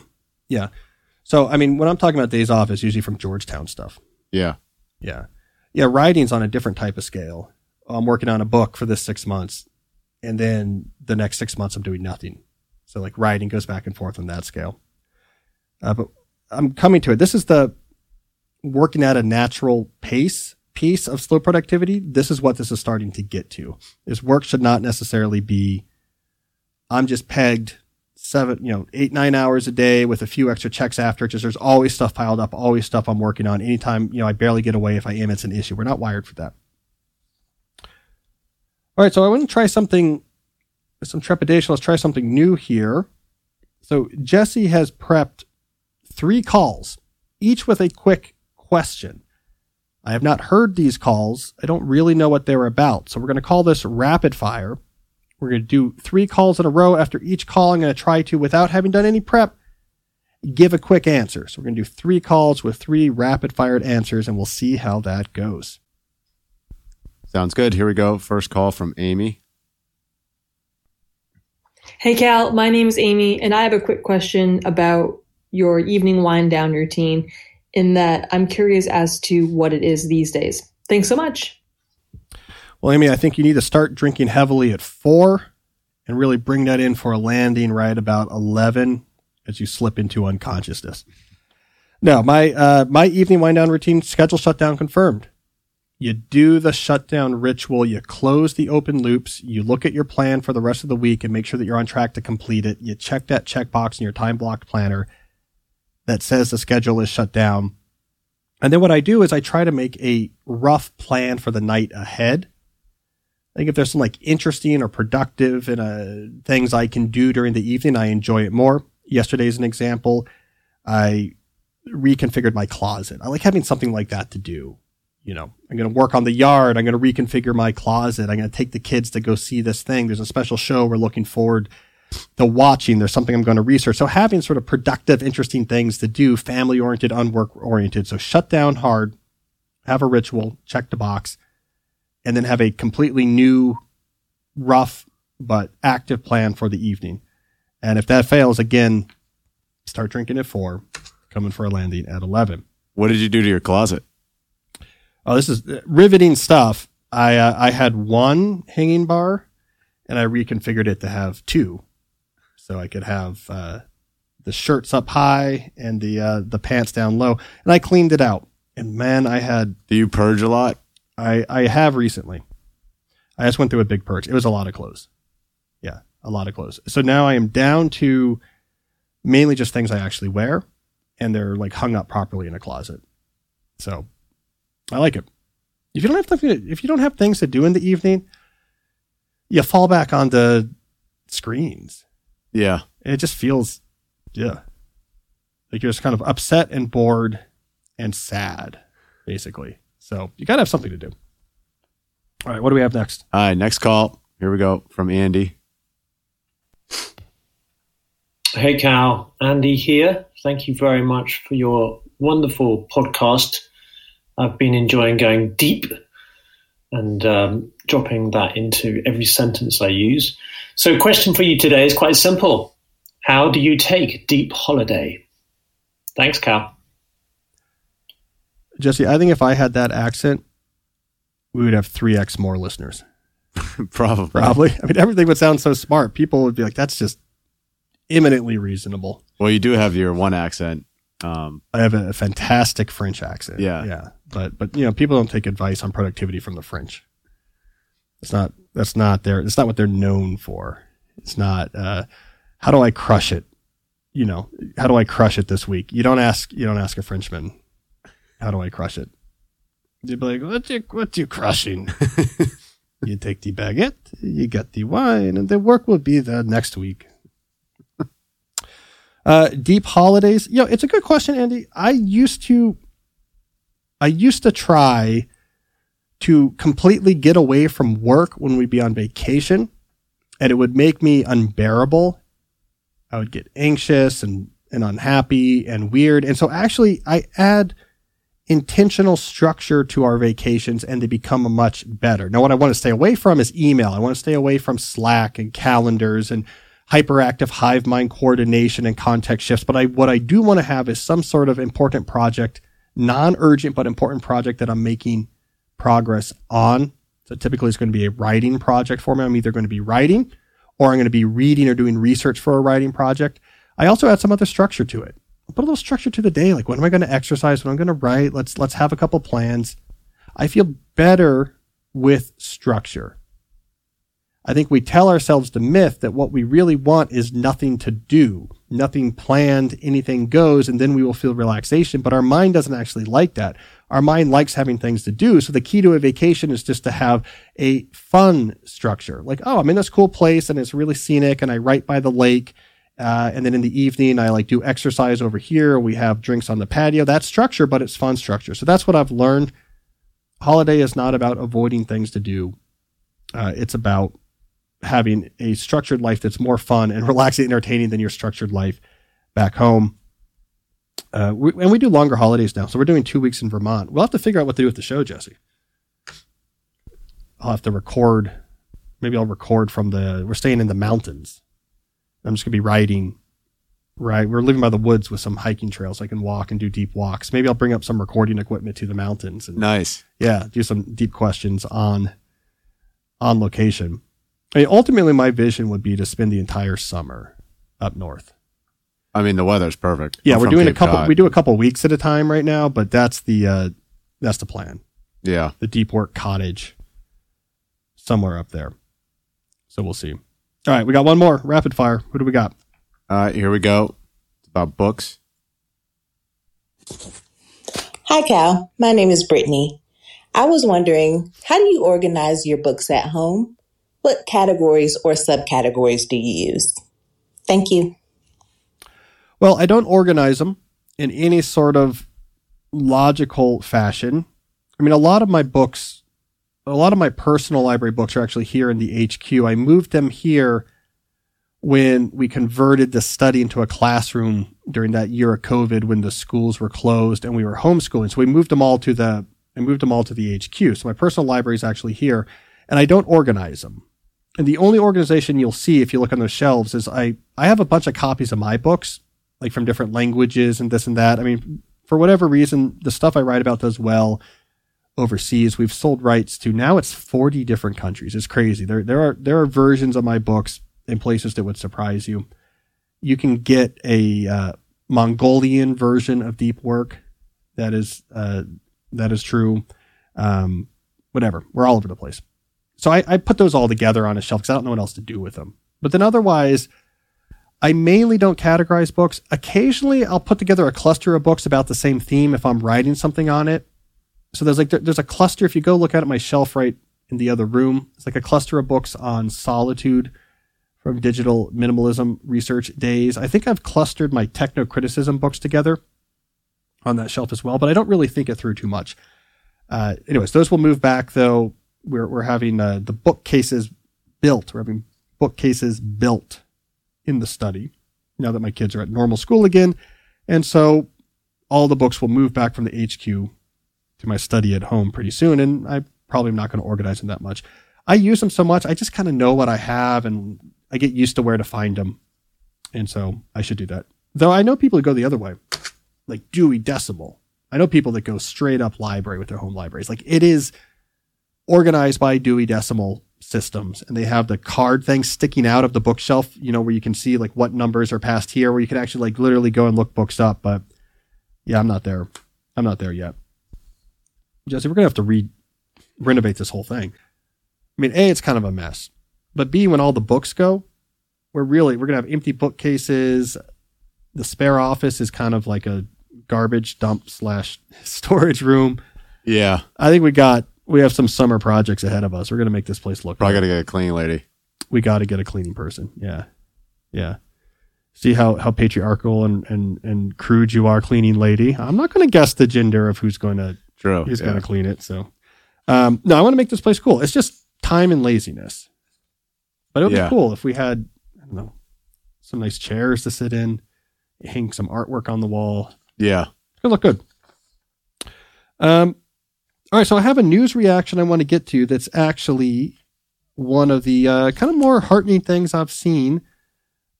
Yeah. So, I mean, when I'm talking about days off, it's usually from Georgetown stuff. Yeah. Yeah. Yeah. Writing's on a different type of scale. I'm working on a book for this six months and then the next six months I'm doing nothing. So like writing goes back and forth on that scale. Uh, but I'm coming to it. This is the working at a natural pace piece of slow productivity. This is what this is starting to get to. Is work should not necessarily be. I'm just pegged seven, you know, eight, nine hours a day with a few extra checks after because there's always stuff piled up, always stuff I'm working on. Anytime, you know, I barely get away if I am, it's an issue. We're not wired for that. All right, so I want to try something, some trepidation. Let's try something new here. So Jesse has prepped three calls, each with a quick question. I have not heard these calls. I don't really know what they're about. So we're going to call this rapid fire. We're going to do three calls in a row. After each call, I'm going to try to, without having done any prep, give a quick answer. So we're going to do three calls with three rapid fired answers, and we'll see how that goes. Sounds good. Here we go. First call from Amy. Hey, Cal. My name is Amy, and I have a quick question about your evening wind down routine. In that, I'm curious as to what it is these days. Thanks so much. Well, Amy, I think you need to start drinking heavily at four and really bring that in for a landing right about 11 as you slip into unconsciousness. No, my, uh, my evening wind down routine schedule shutdown confirmed. You do the shutdown ritual. You close the open loops. You look at your plan for the rest of the week and make sure that you're on track to complete it. You check that checkbox in your time blocked planner that says the schedule is shut down. And then what I do is I try to make a rough plan for the night ahead. I think if there's some like interesting or productive and uh, things I can do during the evening, I enjoy it more. Yesterday's an example. I reconfigured my closet. I like having something like that to do. You know, I'm going to work on the yard. I'm going to reconfigure my closet. I'm going to take the kids to go see this thing. There's a special show we're looking forward to watching. There's something I'm going to research. So having sort of productive, interesting things to do, family oriented, unwork oriented. So shut down hard, have a ritual, check the box, and then have a completely new, rough, but active plan for the evening. And if that fails, again, start drinking at four, coming for a landing at 11. What did you do to your closet? Oh, this is riveting stuff. I, uh, I had one hanging bar and I reconfigured it to have two. So I could have, uh, the shirts up high and the, uh, the pants down low. And I cleaned it out. And man, I had, Do you purge a lot? I, I have recently. I just went through a big purge. It was a lot of clothes. Yeah, a lot of clothes. So now I am down to mainly just things I actually wear, and they're like hung up properly in a closet. So I like it. If you don't have to, if you don't have things to do in the evening, you fall back onto screens. Yeah. It just feels, yeah, like you're just kind of upset and bored and sad, basically. So you gotta have something to do. All right, what do we have next? All right. Next call. Here we go from Andy. Hey, Cal. Andy here. Thank you very much for your wonderful podcast. I've been enjoying going deep and um, dropping that into every sentence I use. So, question for you today is quite simple How do you take deep holiday? Thanks, Cal. Jesse, I think if I had that accent, we would have 3x more listeners. Probably. Probably. I mean, everything would sound so smart. People would be like, that's just imminently reasonable. Well, you do have your one accent. Um, I have a fantastic French accent. Yeah. Yeah. But, but, you know, people don't take advice on productivity from the French. It's not, that's not their, it's not what they're known for. It's not, uh, how do I crush it? You know, how do I crush it this week? You don't ask, you don't ask a Frenchman, how do I crush it? You'd be like, what you, what you crushing? you take the baguette, you get the wine, and the work will be there next week. uh, deep holidays. You know, it's a good question, Andy. I used to, I used to try to completely get away from work when we'd be on vacation, and it would make me unbearable. I would get anxious and, and unhappy and weird. And so actually I add intentional structure to our vacations and they become much better. Now, what I want to stay away from is email. I want to stay away from Slack and calendars and hyperactive hive mind coordination and context shifts. But I, what I do want to have is some sort of important project, non-urgent, but important project that I'm making progress on. So typically it's going to be a writing project for me. I'm either going to be writing or I'm going to be reading or doing research for a writing project. I also add some other structure to it. Put a little structure to the day. Like when am I going to exercise? When I'm going to write? Let's, let's have a couple plans. I feel better with structure. I think we tell ourselves the myth that what we really want is nothing to do, nothing planned, anything goes, and then we will feel relaxation. But our mind doesn't actually like that. our mind likes having things to do. So the key to a vacation is just to have a fun structure. Like, oh, I'm in this cool place and it's really scenic and I write by the lake. Uh, and then in the evening, I like do exercise over here. We have drinks on the patio. That's structure, but it's fun structure. So that's what I've learned. Holiday is not about avoiding things to do. Uh, it's about having a structured life that's more fun and relaxing, and entertaining than your structured life back home. Uh, we, and we do longer holidays now, so we're doing two weeks in Vermont. We'll have to figure out what to do with the show, Jesse. I'll have to record. Maybe I'll record from the. We're staying in the mountains. I'm just gonna be riding. Right, we're living by the woods with some hiking trails. I can walk and do deep walks. Maybe I'll bring up some recording equipment to the mountains and Nice. yeah, do some deep questions on on location. I mean, ultimately, my vision would be to spend the entire summer up north. I mean, the weather's perfect. Yeah, I'm we're from doing a couple. Cod. We do a couple weeks at a time right now, but that's the uh, that's the plan. Yeah. The deep work cottage, somewhere up there. So we'll see. All right, we got one more rapid fire. Who do we got? All right, here we go. It's about books. Hi, Cal. My name is Brittany. I was wondering, how do you organize your books at home? What categories or subcategories do you use? Thank you. Well, I don't organize them in any sort of logical fashion. I mean, a lot of my books, a lot of my personal library books are actually here in the HQ. I moved them here when we converted the study into a classroom during that year of COVID when the schools were closed and we were homeschooling. So we moved them all to the, I moved them all to the HQ. So my personal library is actually here and I don't organize them. And the only organization you'll see if you look on those shelves is I, I have a bunch of copies of my books, like from different languages and this and that. I mean, for whatever reason, the stuff I write about does well overseas. We've sold rights to now it's 40 different countries. It's crazy. There, there are, there are versions of my books in places that would surprise you. You can get a uh, Mongolian version of Deep Work. That is, uh, that is true. Um, whatever. We're all over the place. So I, I put those all together on a shelf because I don't know what else to do with them. But then otherwise, I mainly don't categorize books. Occasionally, I'll put together a cluster of books about the same theme if I'm writing something on it. So there's like there's a cluster. If you go look at my shelf right in the other room, it's like a cluster of books on solitude from digital minimalism research days. I think I've clustered my techno criticism books together on that shelf as well, but I don't really think it through too much. Uh, anyways, those will move back though. We're we're having uh, the bookcases built. We're having bookcases built in the study now that my kids are at normal school again, and so all the books will move back from the HQ to my study at home pretty soon. And I probably am not going to organize them that much. I use them so much, I just kind of know what I have and I get used to where to find them. And so I should do that. Though I know people who go the other way, like Dewey Decimal. I know people that go straight up library with their home libraries. Like it is organized by Dewey Decimal systems and they have the card thing sticking out of the bookshelf, you know, where you can see like what numbers are passed here, where you can actually like literally go and look books up. But yeah, I'm not there. I'm not there yet. Jesse, we're gonna have to re renovate this whole thing. I mean, A, it's kind of a mess. But B, when all the books go, we're really we're gonna have empty bookcases. The spare office is kind of like a garbage dump slash storage room. Yeah. I think we got we have some summer projects ahead of us. We're gonna make this place look Probably good. got to get a cleaning lady. we got to get a cleaning person. Yeah, yeah. See how how patriarchal and and and crude you are, cleaning lady. I'm not going to guess the gender of who's going to True. who's yeah. going to clean it. So, um, no, I want to make this place cool. It's just time and laziness. But it would Yeah. be cool if we had I don't know some nice chairs to sit in, hang some artwork on the wall. Yeah. It's gonna look good. Um, all right, so I have a news reaction I want to get to. That's actually one of the uh, kind of more heartening things I've seen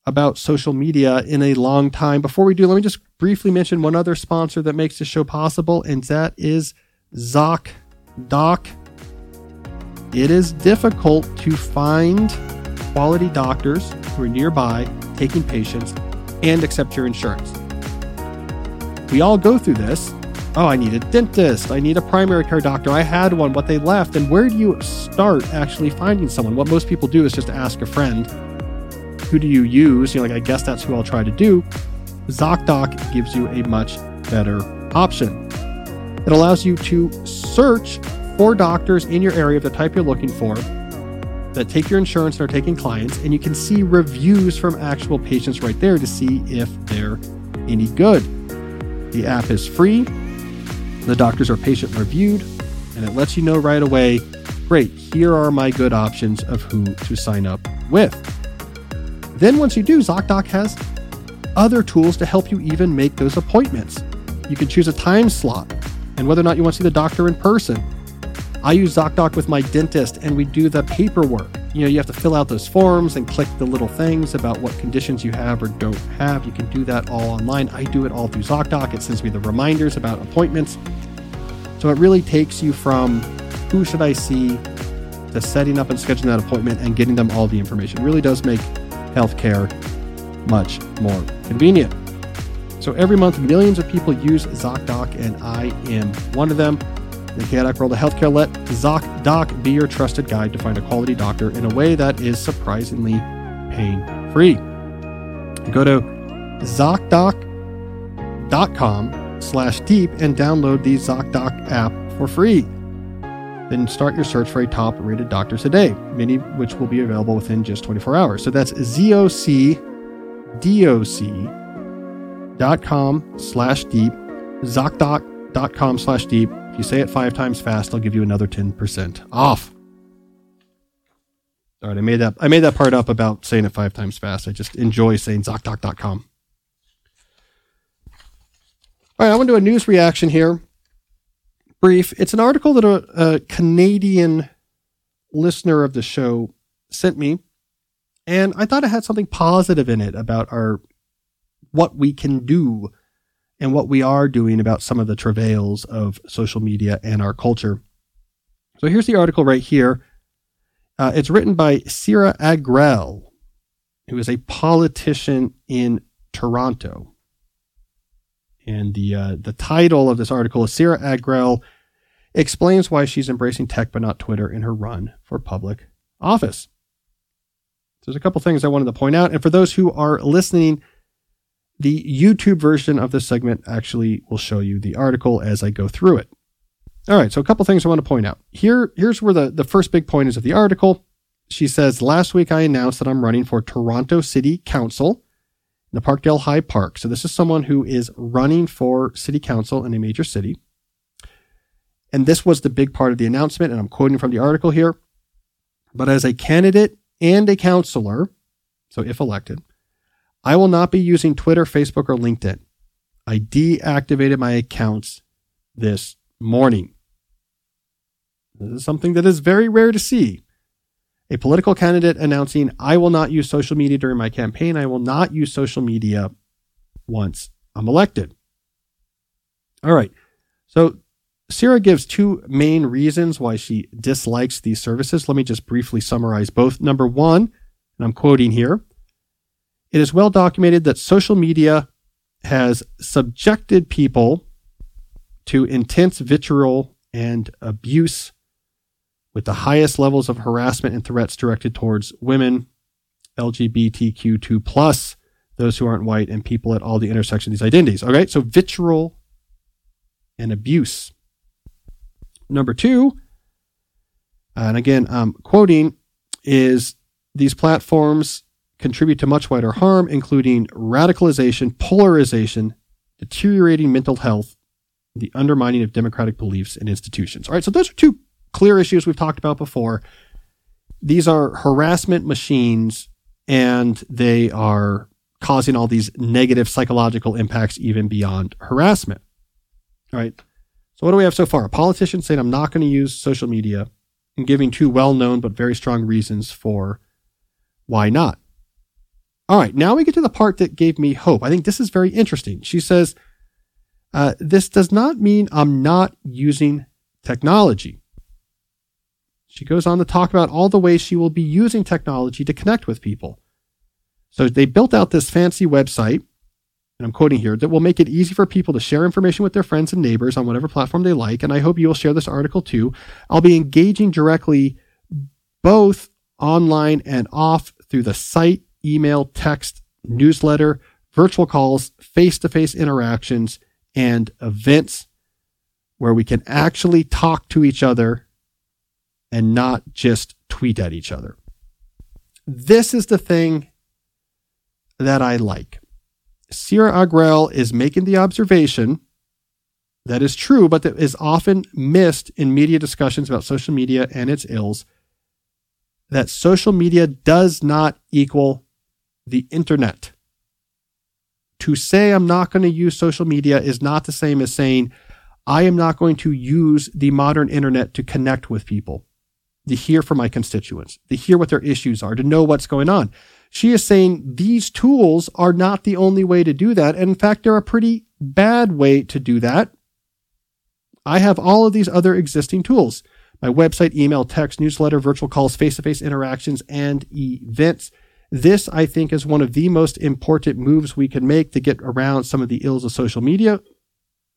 about social media in a long time. Before we do, let me just briefly mention one other sponsor that makes this show possible, and that is Zoc Doc. It is difficult to find quality doctors who are nearby taking patients and accept your insurance. We all go through this. Oh, I need a dentist. I need a primary care doctor. I had one, but they left. And where do you start actually finding someone? What most people do is just ask a friend, who do you use? You know, like, I guess that's who I'll try to do. ZocDoc gives you a much better option. It allows you to search for doctors in your area of the type you're looking for that take your insurance and are taking clients, and you can see reviews from actual patients right there to see if they're any good. The app is free, the doctors are patient reviewed, and it lets you know right away great, here are my good options of who to sign up with. Then, once you do, ZocDoc has other tools to help you even make those appointments. You can choose a time slot and whether or not you want to see the doctor in person. I use ZocDoc with my dentist and we do the paperwork. You know, you have to fill out those forms and click the little things about what conditions you have or don't have. You can do that all online. I do it all through ZocDoc. It sends me the reminders about appointments. So it really takes you from who should I see to setting up and scheduling that appointment and getting them all the information. It really does make healthcare much more convenient. So every month, millions of people use ZocDoc, and I am one of them. The chaotic world of healthcare, let ZocDoc be your trusted guide to find a quality doctor in a way that is surprisingly pain free. Go to ZocDoc.com slash deep and download the ZocDoc app for free. Then start your search for a top rated doctor today, many which will be available within just 24 hours. So that's ZocDoc.com slash deep, ZocDoc.com slash deep. If you say it five times fast, I'll give you another 10% off. All right, I made that I made that part up about saying it five times fast. I just enjoy saying ZocDoc.com. All right, I want to do a news reaction here. Brief. It's an article that a, a Canadian listener of the show sent me, and I thought it had something positive in it about our what we can do and what we are doing about some of the travails of social media and our culture. So here's the article right here. Uh, it's written by Siri Agrell, who is a politician in Toronto. And the uh, the title of this article is Siri Agrell explains why she's embracing tech but not Twitter in her run for public office. So there's a couple things I wanted to point out, and for those who are listening, the YouTube version of this segment actually will show you the article as I go through it. All right, so a couple things I want to point out. Here, here's where the, the first big point is of the article. She says, Last week I announced that I'm running for Toronto City Council in the Parkdale High Park. So this is someone who is running for city council in a major city. And this was the big part of the announcement, and I'm quoting from the article here. But as a candidate and a counselor, so if elected, I will not be using Twitter, Facebook, or LinkedIn. I deactivated my accounts this morning. This is something that is very rare to see. A political candidate announcing, I will not use social media during my campaign. I will not use social media once I'm elected. All right. So Sarah gives two main reasons why she dislikes these services. Let me just briefly summarize both. Number one, and I'm quoting here, it is well documented that social media has subjected people to intense vitriol and abuse with the highest levels of harassment and threats directed towards women, LGBTQ2 plus, those who aren't white, and people at all the intersection of these identities. Okay, so vitriol and abuse. Number two, and again, I'm quoting, is these platforms contribute to much wider harm, including radicalization, polarization, deteriorating mental health, the undermining of democratic beliefs and institutions. All right, so those are two clear issues we've talked about before. These are harassment machines and they are causing all these negative psychological impacts even beyond harassment. All right. So what do we have so far? A politician saying I'm not going to use social media and giving two well-known but very strong reasons for why not. All right, now we get to the part that gave me hope. I think this is very interesting. She says, uh, This does not mean I'm not using technology. She goes on to talk about all the ways she will be using technology to connect with people. So they built out this fancy website and I'm quoting here, that will make it easy for people to share information with their friends and neighbors on whatever platform they like. And I hope you will share this article too. I'll be engaging directly both online and off through the site, email, text, newsletter, virtual calls, face to face interactions, and events. where we can actually talk to each other and not just tweet at each other. This is the thing that I like. Sierra Agrell is making the observation that is true, but that is often missed in media discussions about social media and its ills that social media does not equal the internet. To say I'm not going to use social media is not the same as saying I am not going to use the modern internet to connect with people, to hear from my constituents, to hear what their issues are, to know what's going on. She is saying these tools are not the only way to do that. And in fact, they're a pretty bad way to do that. I have all of these other existing tools my website, email, text, newsletter, virtual calls, face to face interactions, and events. This, I think, is one of the most important moves we can make to get around some of the ills of social media,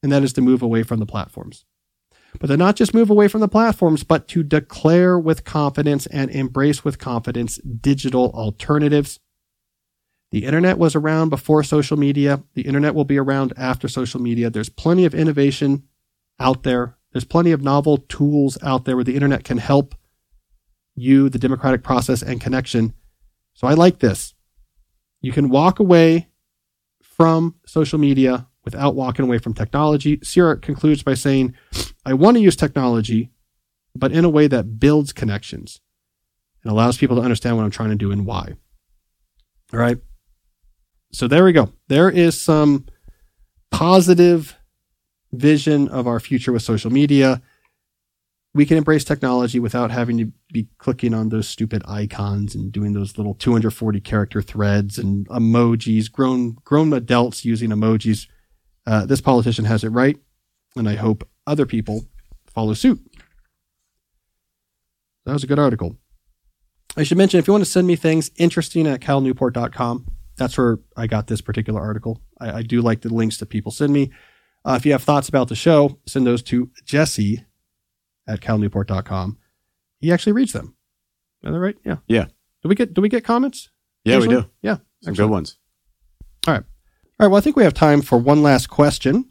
and that is to move away from the platforms. But to not just move away from the platforms, but to declare with confidence and embrace with confidence digital alternatives. The internet was around before social media. The internet will be around after social media. There's plenty of innovation out there. There's plenty of novel tools out there where the internet can help you, the democratic process and connection. So I like this. You can walk away from social media without walking away from technology. Sierra concludes by saying, I want to use technology, but in a way that builds connections and allows people to understand what I'm trying to do and why. All right. So there we go. There is some positive vision of our future with social media. We can embrace technology without having to be clicking on those stupid icons and doing those little 240 character threads and emojis, grown, grown adults using emojis. Uh, this politician has it right, and I hope other people follow suit. That was a good article. I should mention if you want to send me things interesting at calnewport.com, that's where I got this particular article. I, I do like the links that people send me. Uh, if you have thoughts about the show, send those to Jesse at calnewport.com. He actually reads them. Is that right? Yeah. Yeah. Do we get do we get comments? Yeah, we do. Yeah. Some Excellent. good ones. All right. All right. Well, I think we have time for one last question.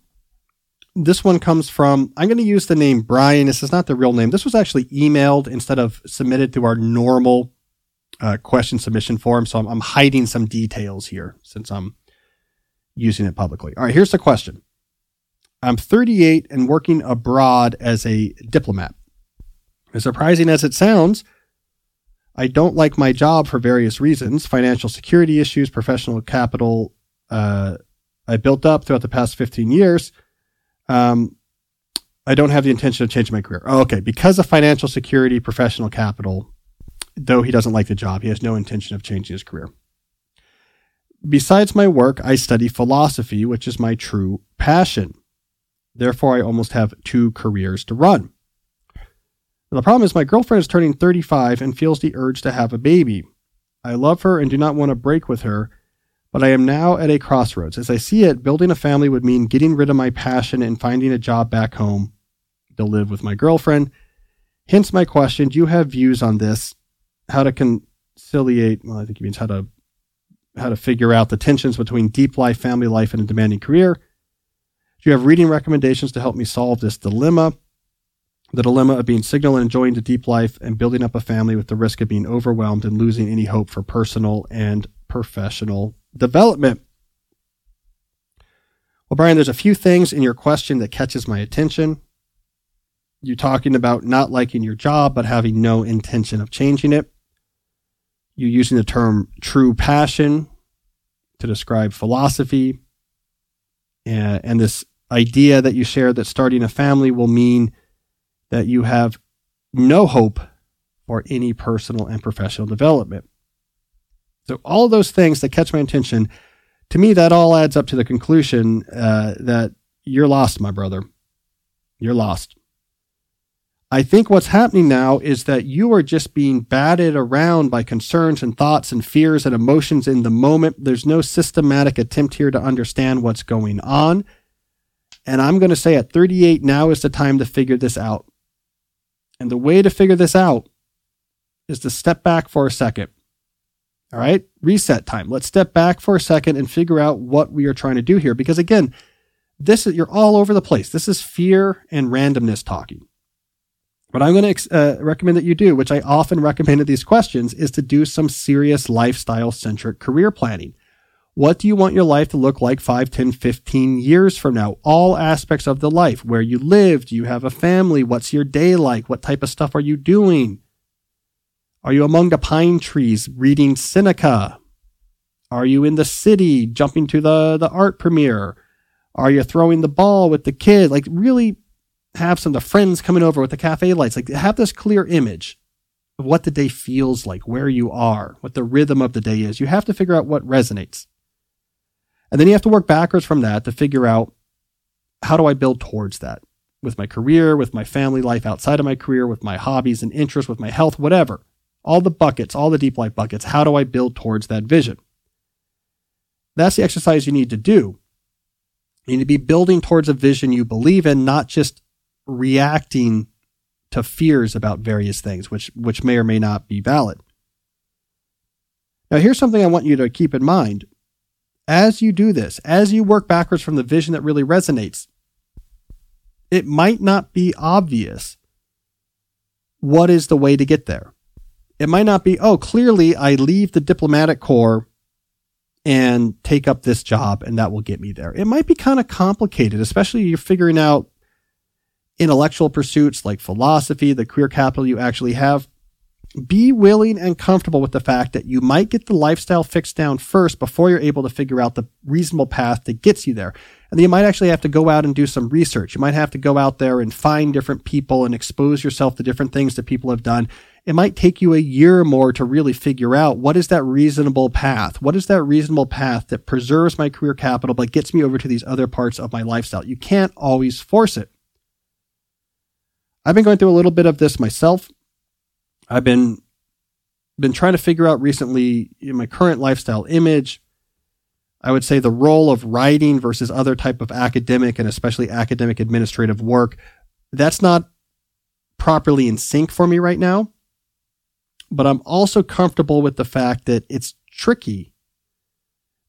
This one comes from, I'm going to use the name Brian. This is not the real name. This was actually emailed instead of submitted through our normal uh, question submission form. So I'm, I'm hiding some details here since I'm using it publicly. All right. Here's the question I'm 38 and working abroad as a diplomat. As surprising as it sounds, I don't like my job for various reasons financial security issues, professional capital uh, I built up throughout the past 15 years. Um, I don't have the intention of changing my career. Oh, okay. Because of financial security, professional capital, though he doesn't like the job, he has no intention of changing his career. Besides my work, I study philosophy, which is my true passion. Therefore, I almost have two careers to run. The problem is, my girlfriend is turning 35 and feels the urge to have a baby. I love her and do not want to break with her, but I am now at a crossroads. As I see it, building a family would mean getting rid of my passion and finding a job back home to live with my girlfriend. Hence my question Do you have views on this? How to conciliate, well, I think he means how to how to figure out the tensions between deep life, family life, and a demanding career. Do you have reading recommendations to help me solve this dilemma? The dilemma of being single and enjoying the deep life and building up a family with the risk of being overwhelmed and losing any hope for personal and professional development. Well, Brian, there's a few things in your question that catches my attention. You're talking about not liking your job but having no intention of changing it. You're using the term true passion to describe philosophy and, and this idea that you share that starting a family will mean that you have no hope for any personal and professional development. So all those things that catch my attention, to me, that all adds up to the conclusion uh, that you're lost, my brother. You're lost. I think what's happening now is that you are just being batted around by concerns and thoughts and fears and emotions in the moment. There's no systematic attempt here to understand what's going on. And I'm going to say at 38, now is the time to figure this out. And the way to figure this out is to step back for a second. All right, reset time. Let's step back for a second and figure out what we are trying to do here. Because again, this is, you're all over the place. This is fear and randomness talking. What I'm going to uh, recommend that you do, which I often recommend at these questions, is to do some serious lifestyle centric career planning. What do you want your life to look like 5, 10, 15 years from now? All aspects of the life. Where you live? Do you have a family? What's your day like? What type of stuff are you doing? Are you among the pine trees reading Seneca? Are you in the city jumping to the, the art premiere? Are you throwing the ball with the kid? Like really have some of the friends coming over with the cafe lights. Like have this clear image of what the day feels like, where you are, what the rhythm of the day is. You have to figure out what resonates. And then you have to work backwards from that to figure out how do I build towards that with my career, with my family life outside of my career, with my hobbies and interests, with my health, whatever. All the buckets, all the deep life buckets. How do I build towards that vision? That's the exercise you need to do. You need to be building towards a vision you believe in, not just reacting to fears about various things, which, which may or may not be valid. Now, here's something I want you to keep in mind. As you do this, as you work backwards from the vision that really resonates, it might not be obvious what is the way to get there. It might not be, oh, clearly I leave the diplomatic corps and take up this job and that will get me there. It might be kind of complicated, especially you're figuring out intellectual pursuits like philosophy, the career capital you actually have. Be willing and comfortable with the fact that you might get the lifestyle fixed down first before you're able to figure out the reasonable path that gets you there. And you might actually have to go out and do some research. You might have to go out there and find different people and expose yourself to different things that people have done it might take you a year or more to really figure out what is that reasonable path? What is that reasonable path that preserves my career capital but gets me over to these other parts of my lifestyle? You can't always force it. I've been going through a little bit of this myself. I've been been trying to figure out recently in my current lifestyle image. I would say the role of writing versus other type of academic and especially academic administrative work. That's not properly in sync for me right now but I'm also comfortable with the fact that it's tricky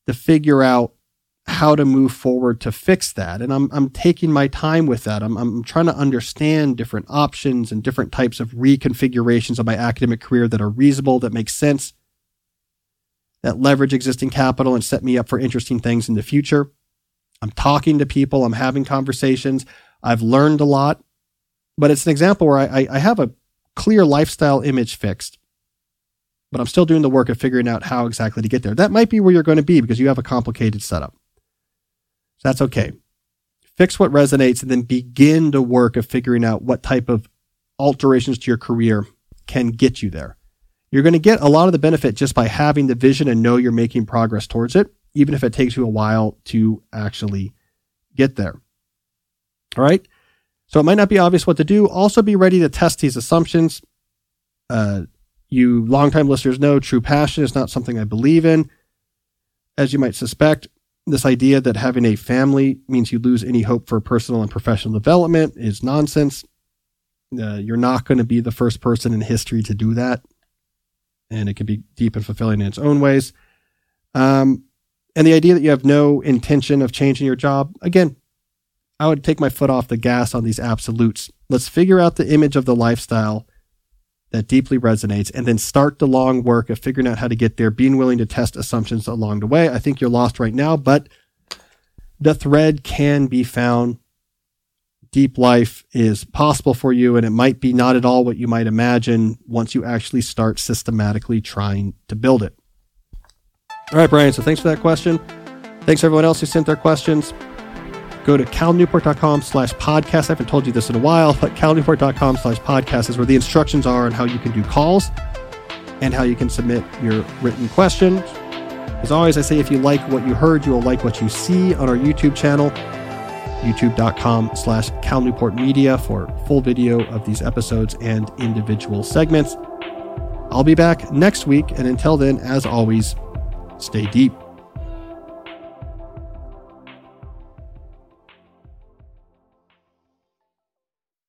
to figure out how to move forward to fix that. And I'm, I'm taking my time with that. I'm, I'm trying to understand different options and different types of reconfigurations of my academic career that are reasonable, that make sense, that leverage existing capital and set me up for interesting things in the future. I'm talking to people. I'm having conversations. I've learned a lot, but it's an example where I, I have a clear lifestyle image fixed but I'm still doing the work of figuring out how exactly to get there. That might be where you're going to be because you have a complicated setup. So that's okay. Fix what resonates and then begin the work of figuring out what type of alterations to your career can get you there. You're going to get a lot of the benefit just by having the vision and know you're making progress towards it, even if it takes you a while to actually get there. All right. So it might not be obvious what to do. Also be ready to test these assumptions. Uh, you longtime listeners know true passion is not something I believe in. As you might suspect, this idea that having a family means you lose any hope for personal and professional development is nonsense. Uh, you're not going to be the first person in history to do that. And it can be deep and fulfilling in its own ways. Um, and the idea that you have no intention of changing your job, again, I would take my foot off the gas on these absolutes. Let's figure out the image of the lifestyle that deeply resonates and then start the long work of figuring out how to get there, being willing to test assumptions along the way. I think you're lost right now, but the thread can be found. Deep life is possible for you, and it might be not at all what you might imagine once you actually start systematically trying to build it. All right, Brian. So thanks for that question. Thanks everyone else who sent their questions go to calnewport.com slash podcast. I haven't told you this in a while, but calnewport.com slash podcast is where the instructions are on how you can do calls and how you can submit your written questions. As always, I say if you like what you heard, you will like what you see on our YouTube channel, youtube.com slash calnewportmedia for full video of these episodes and individual segments. I'll be back next week, and until then, as always, stay deep.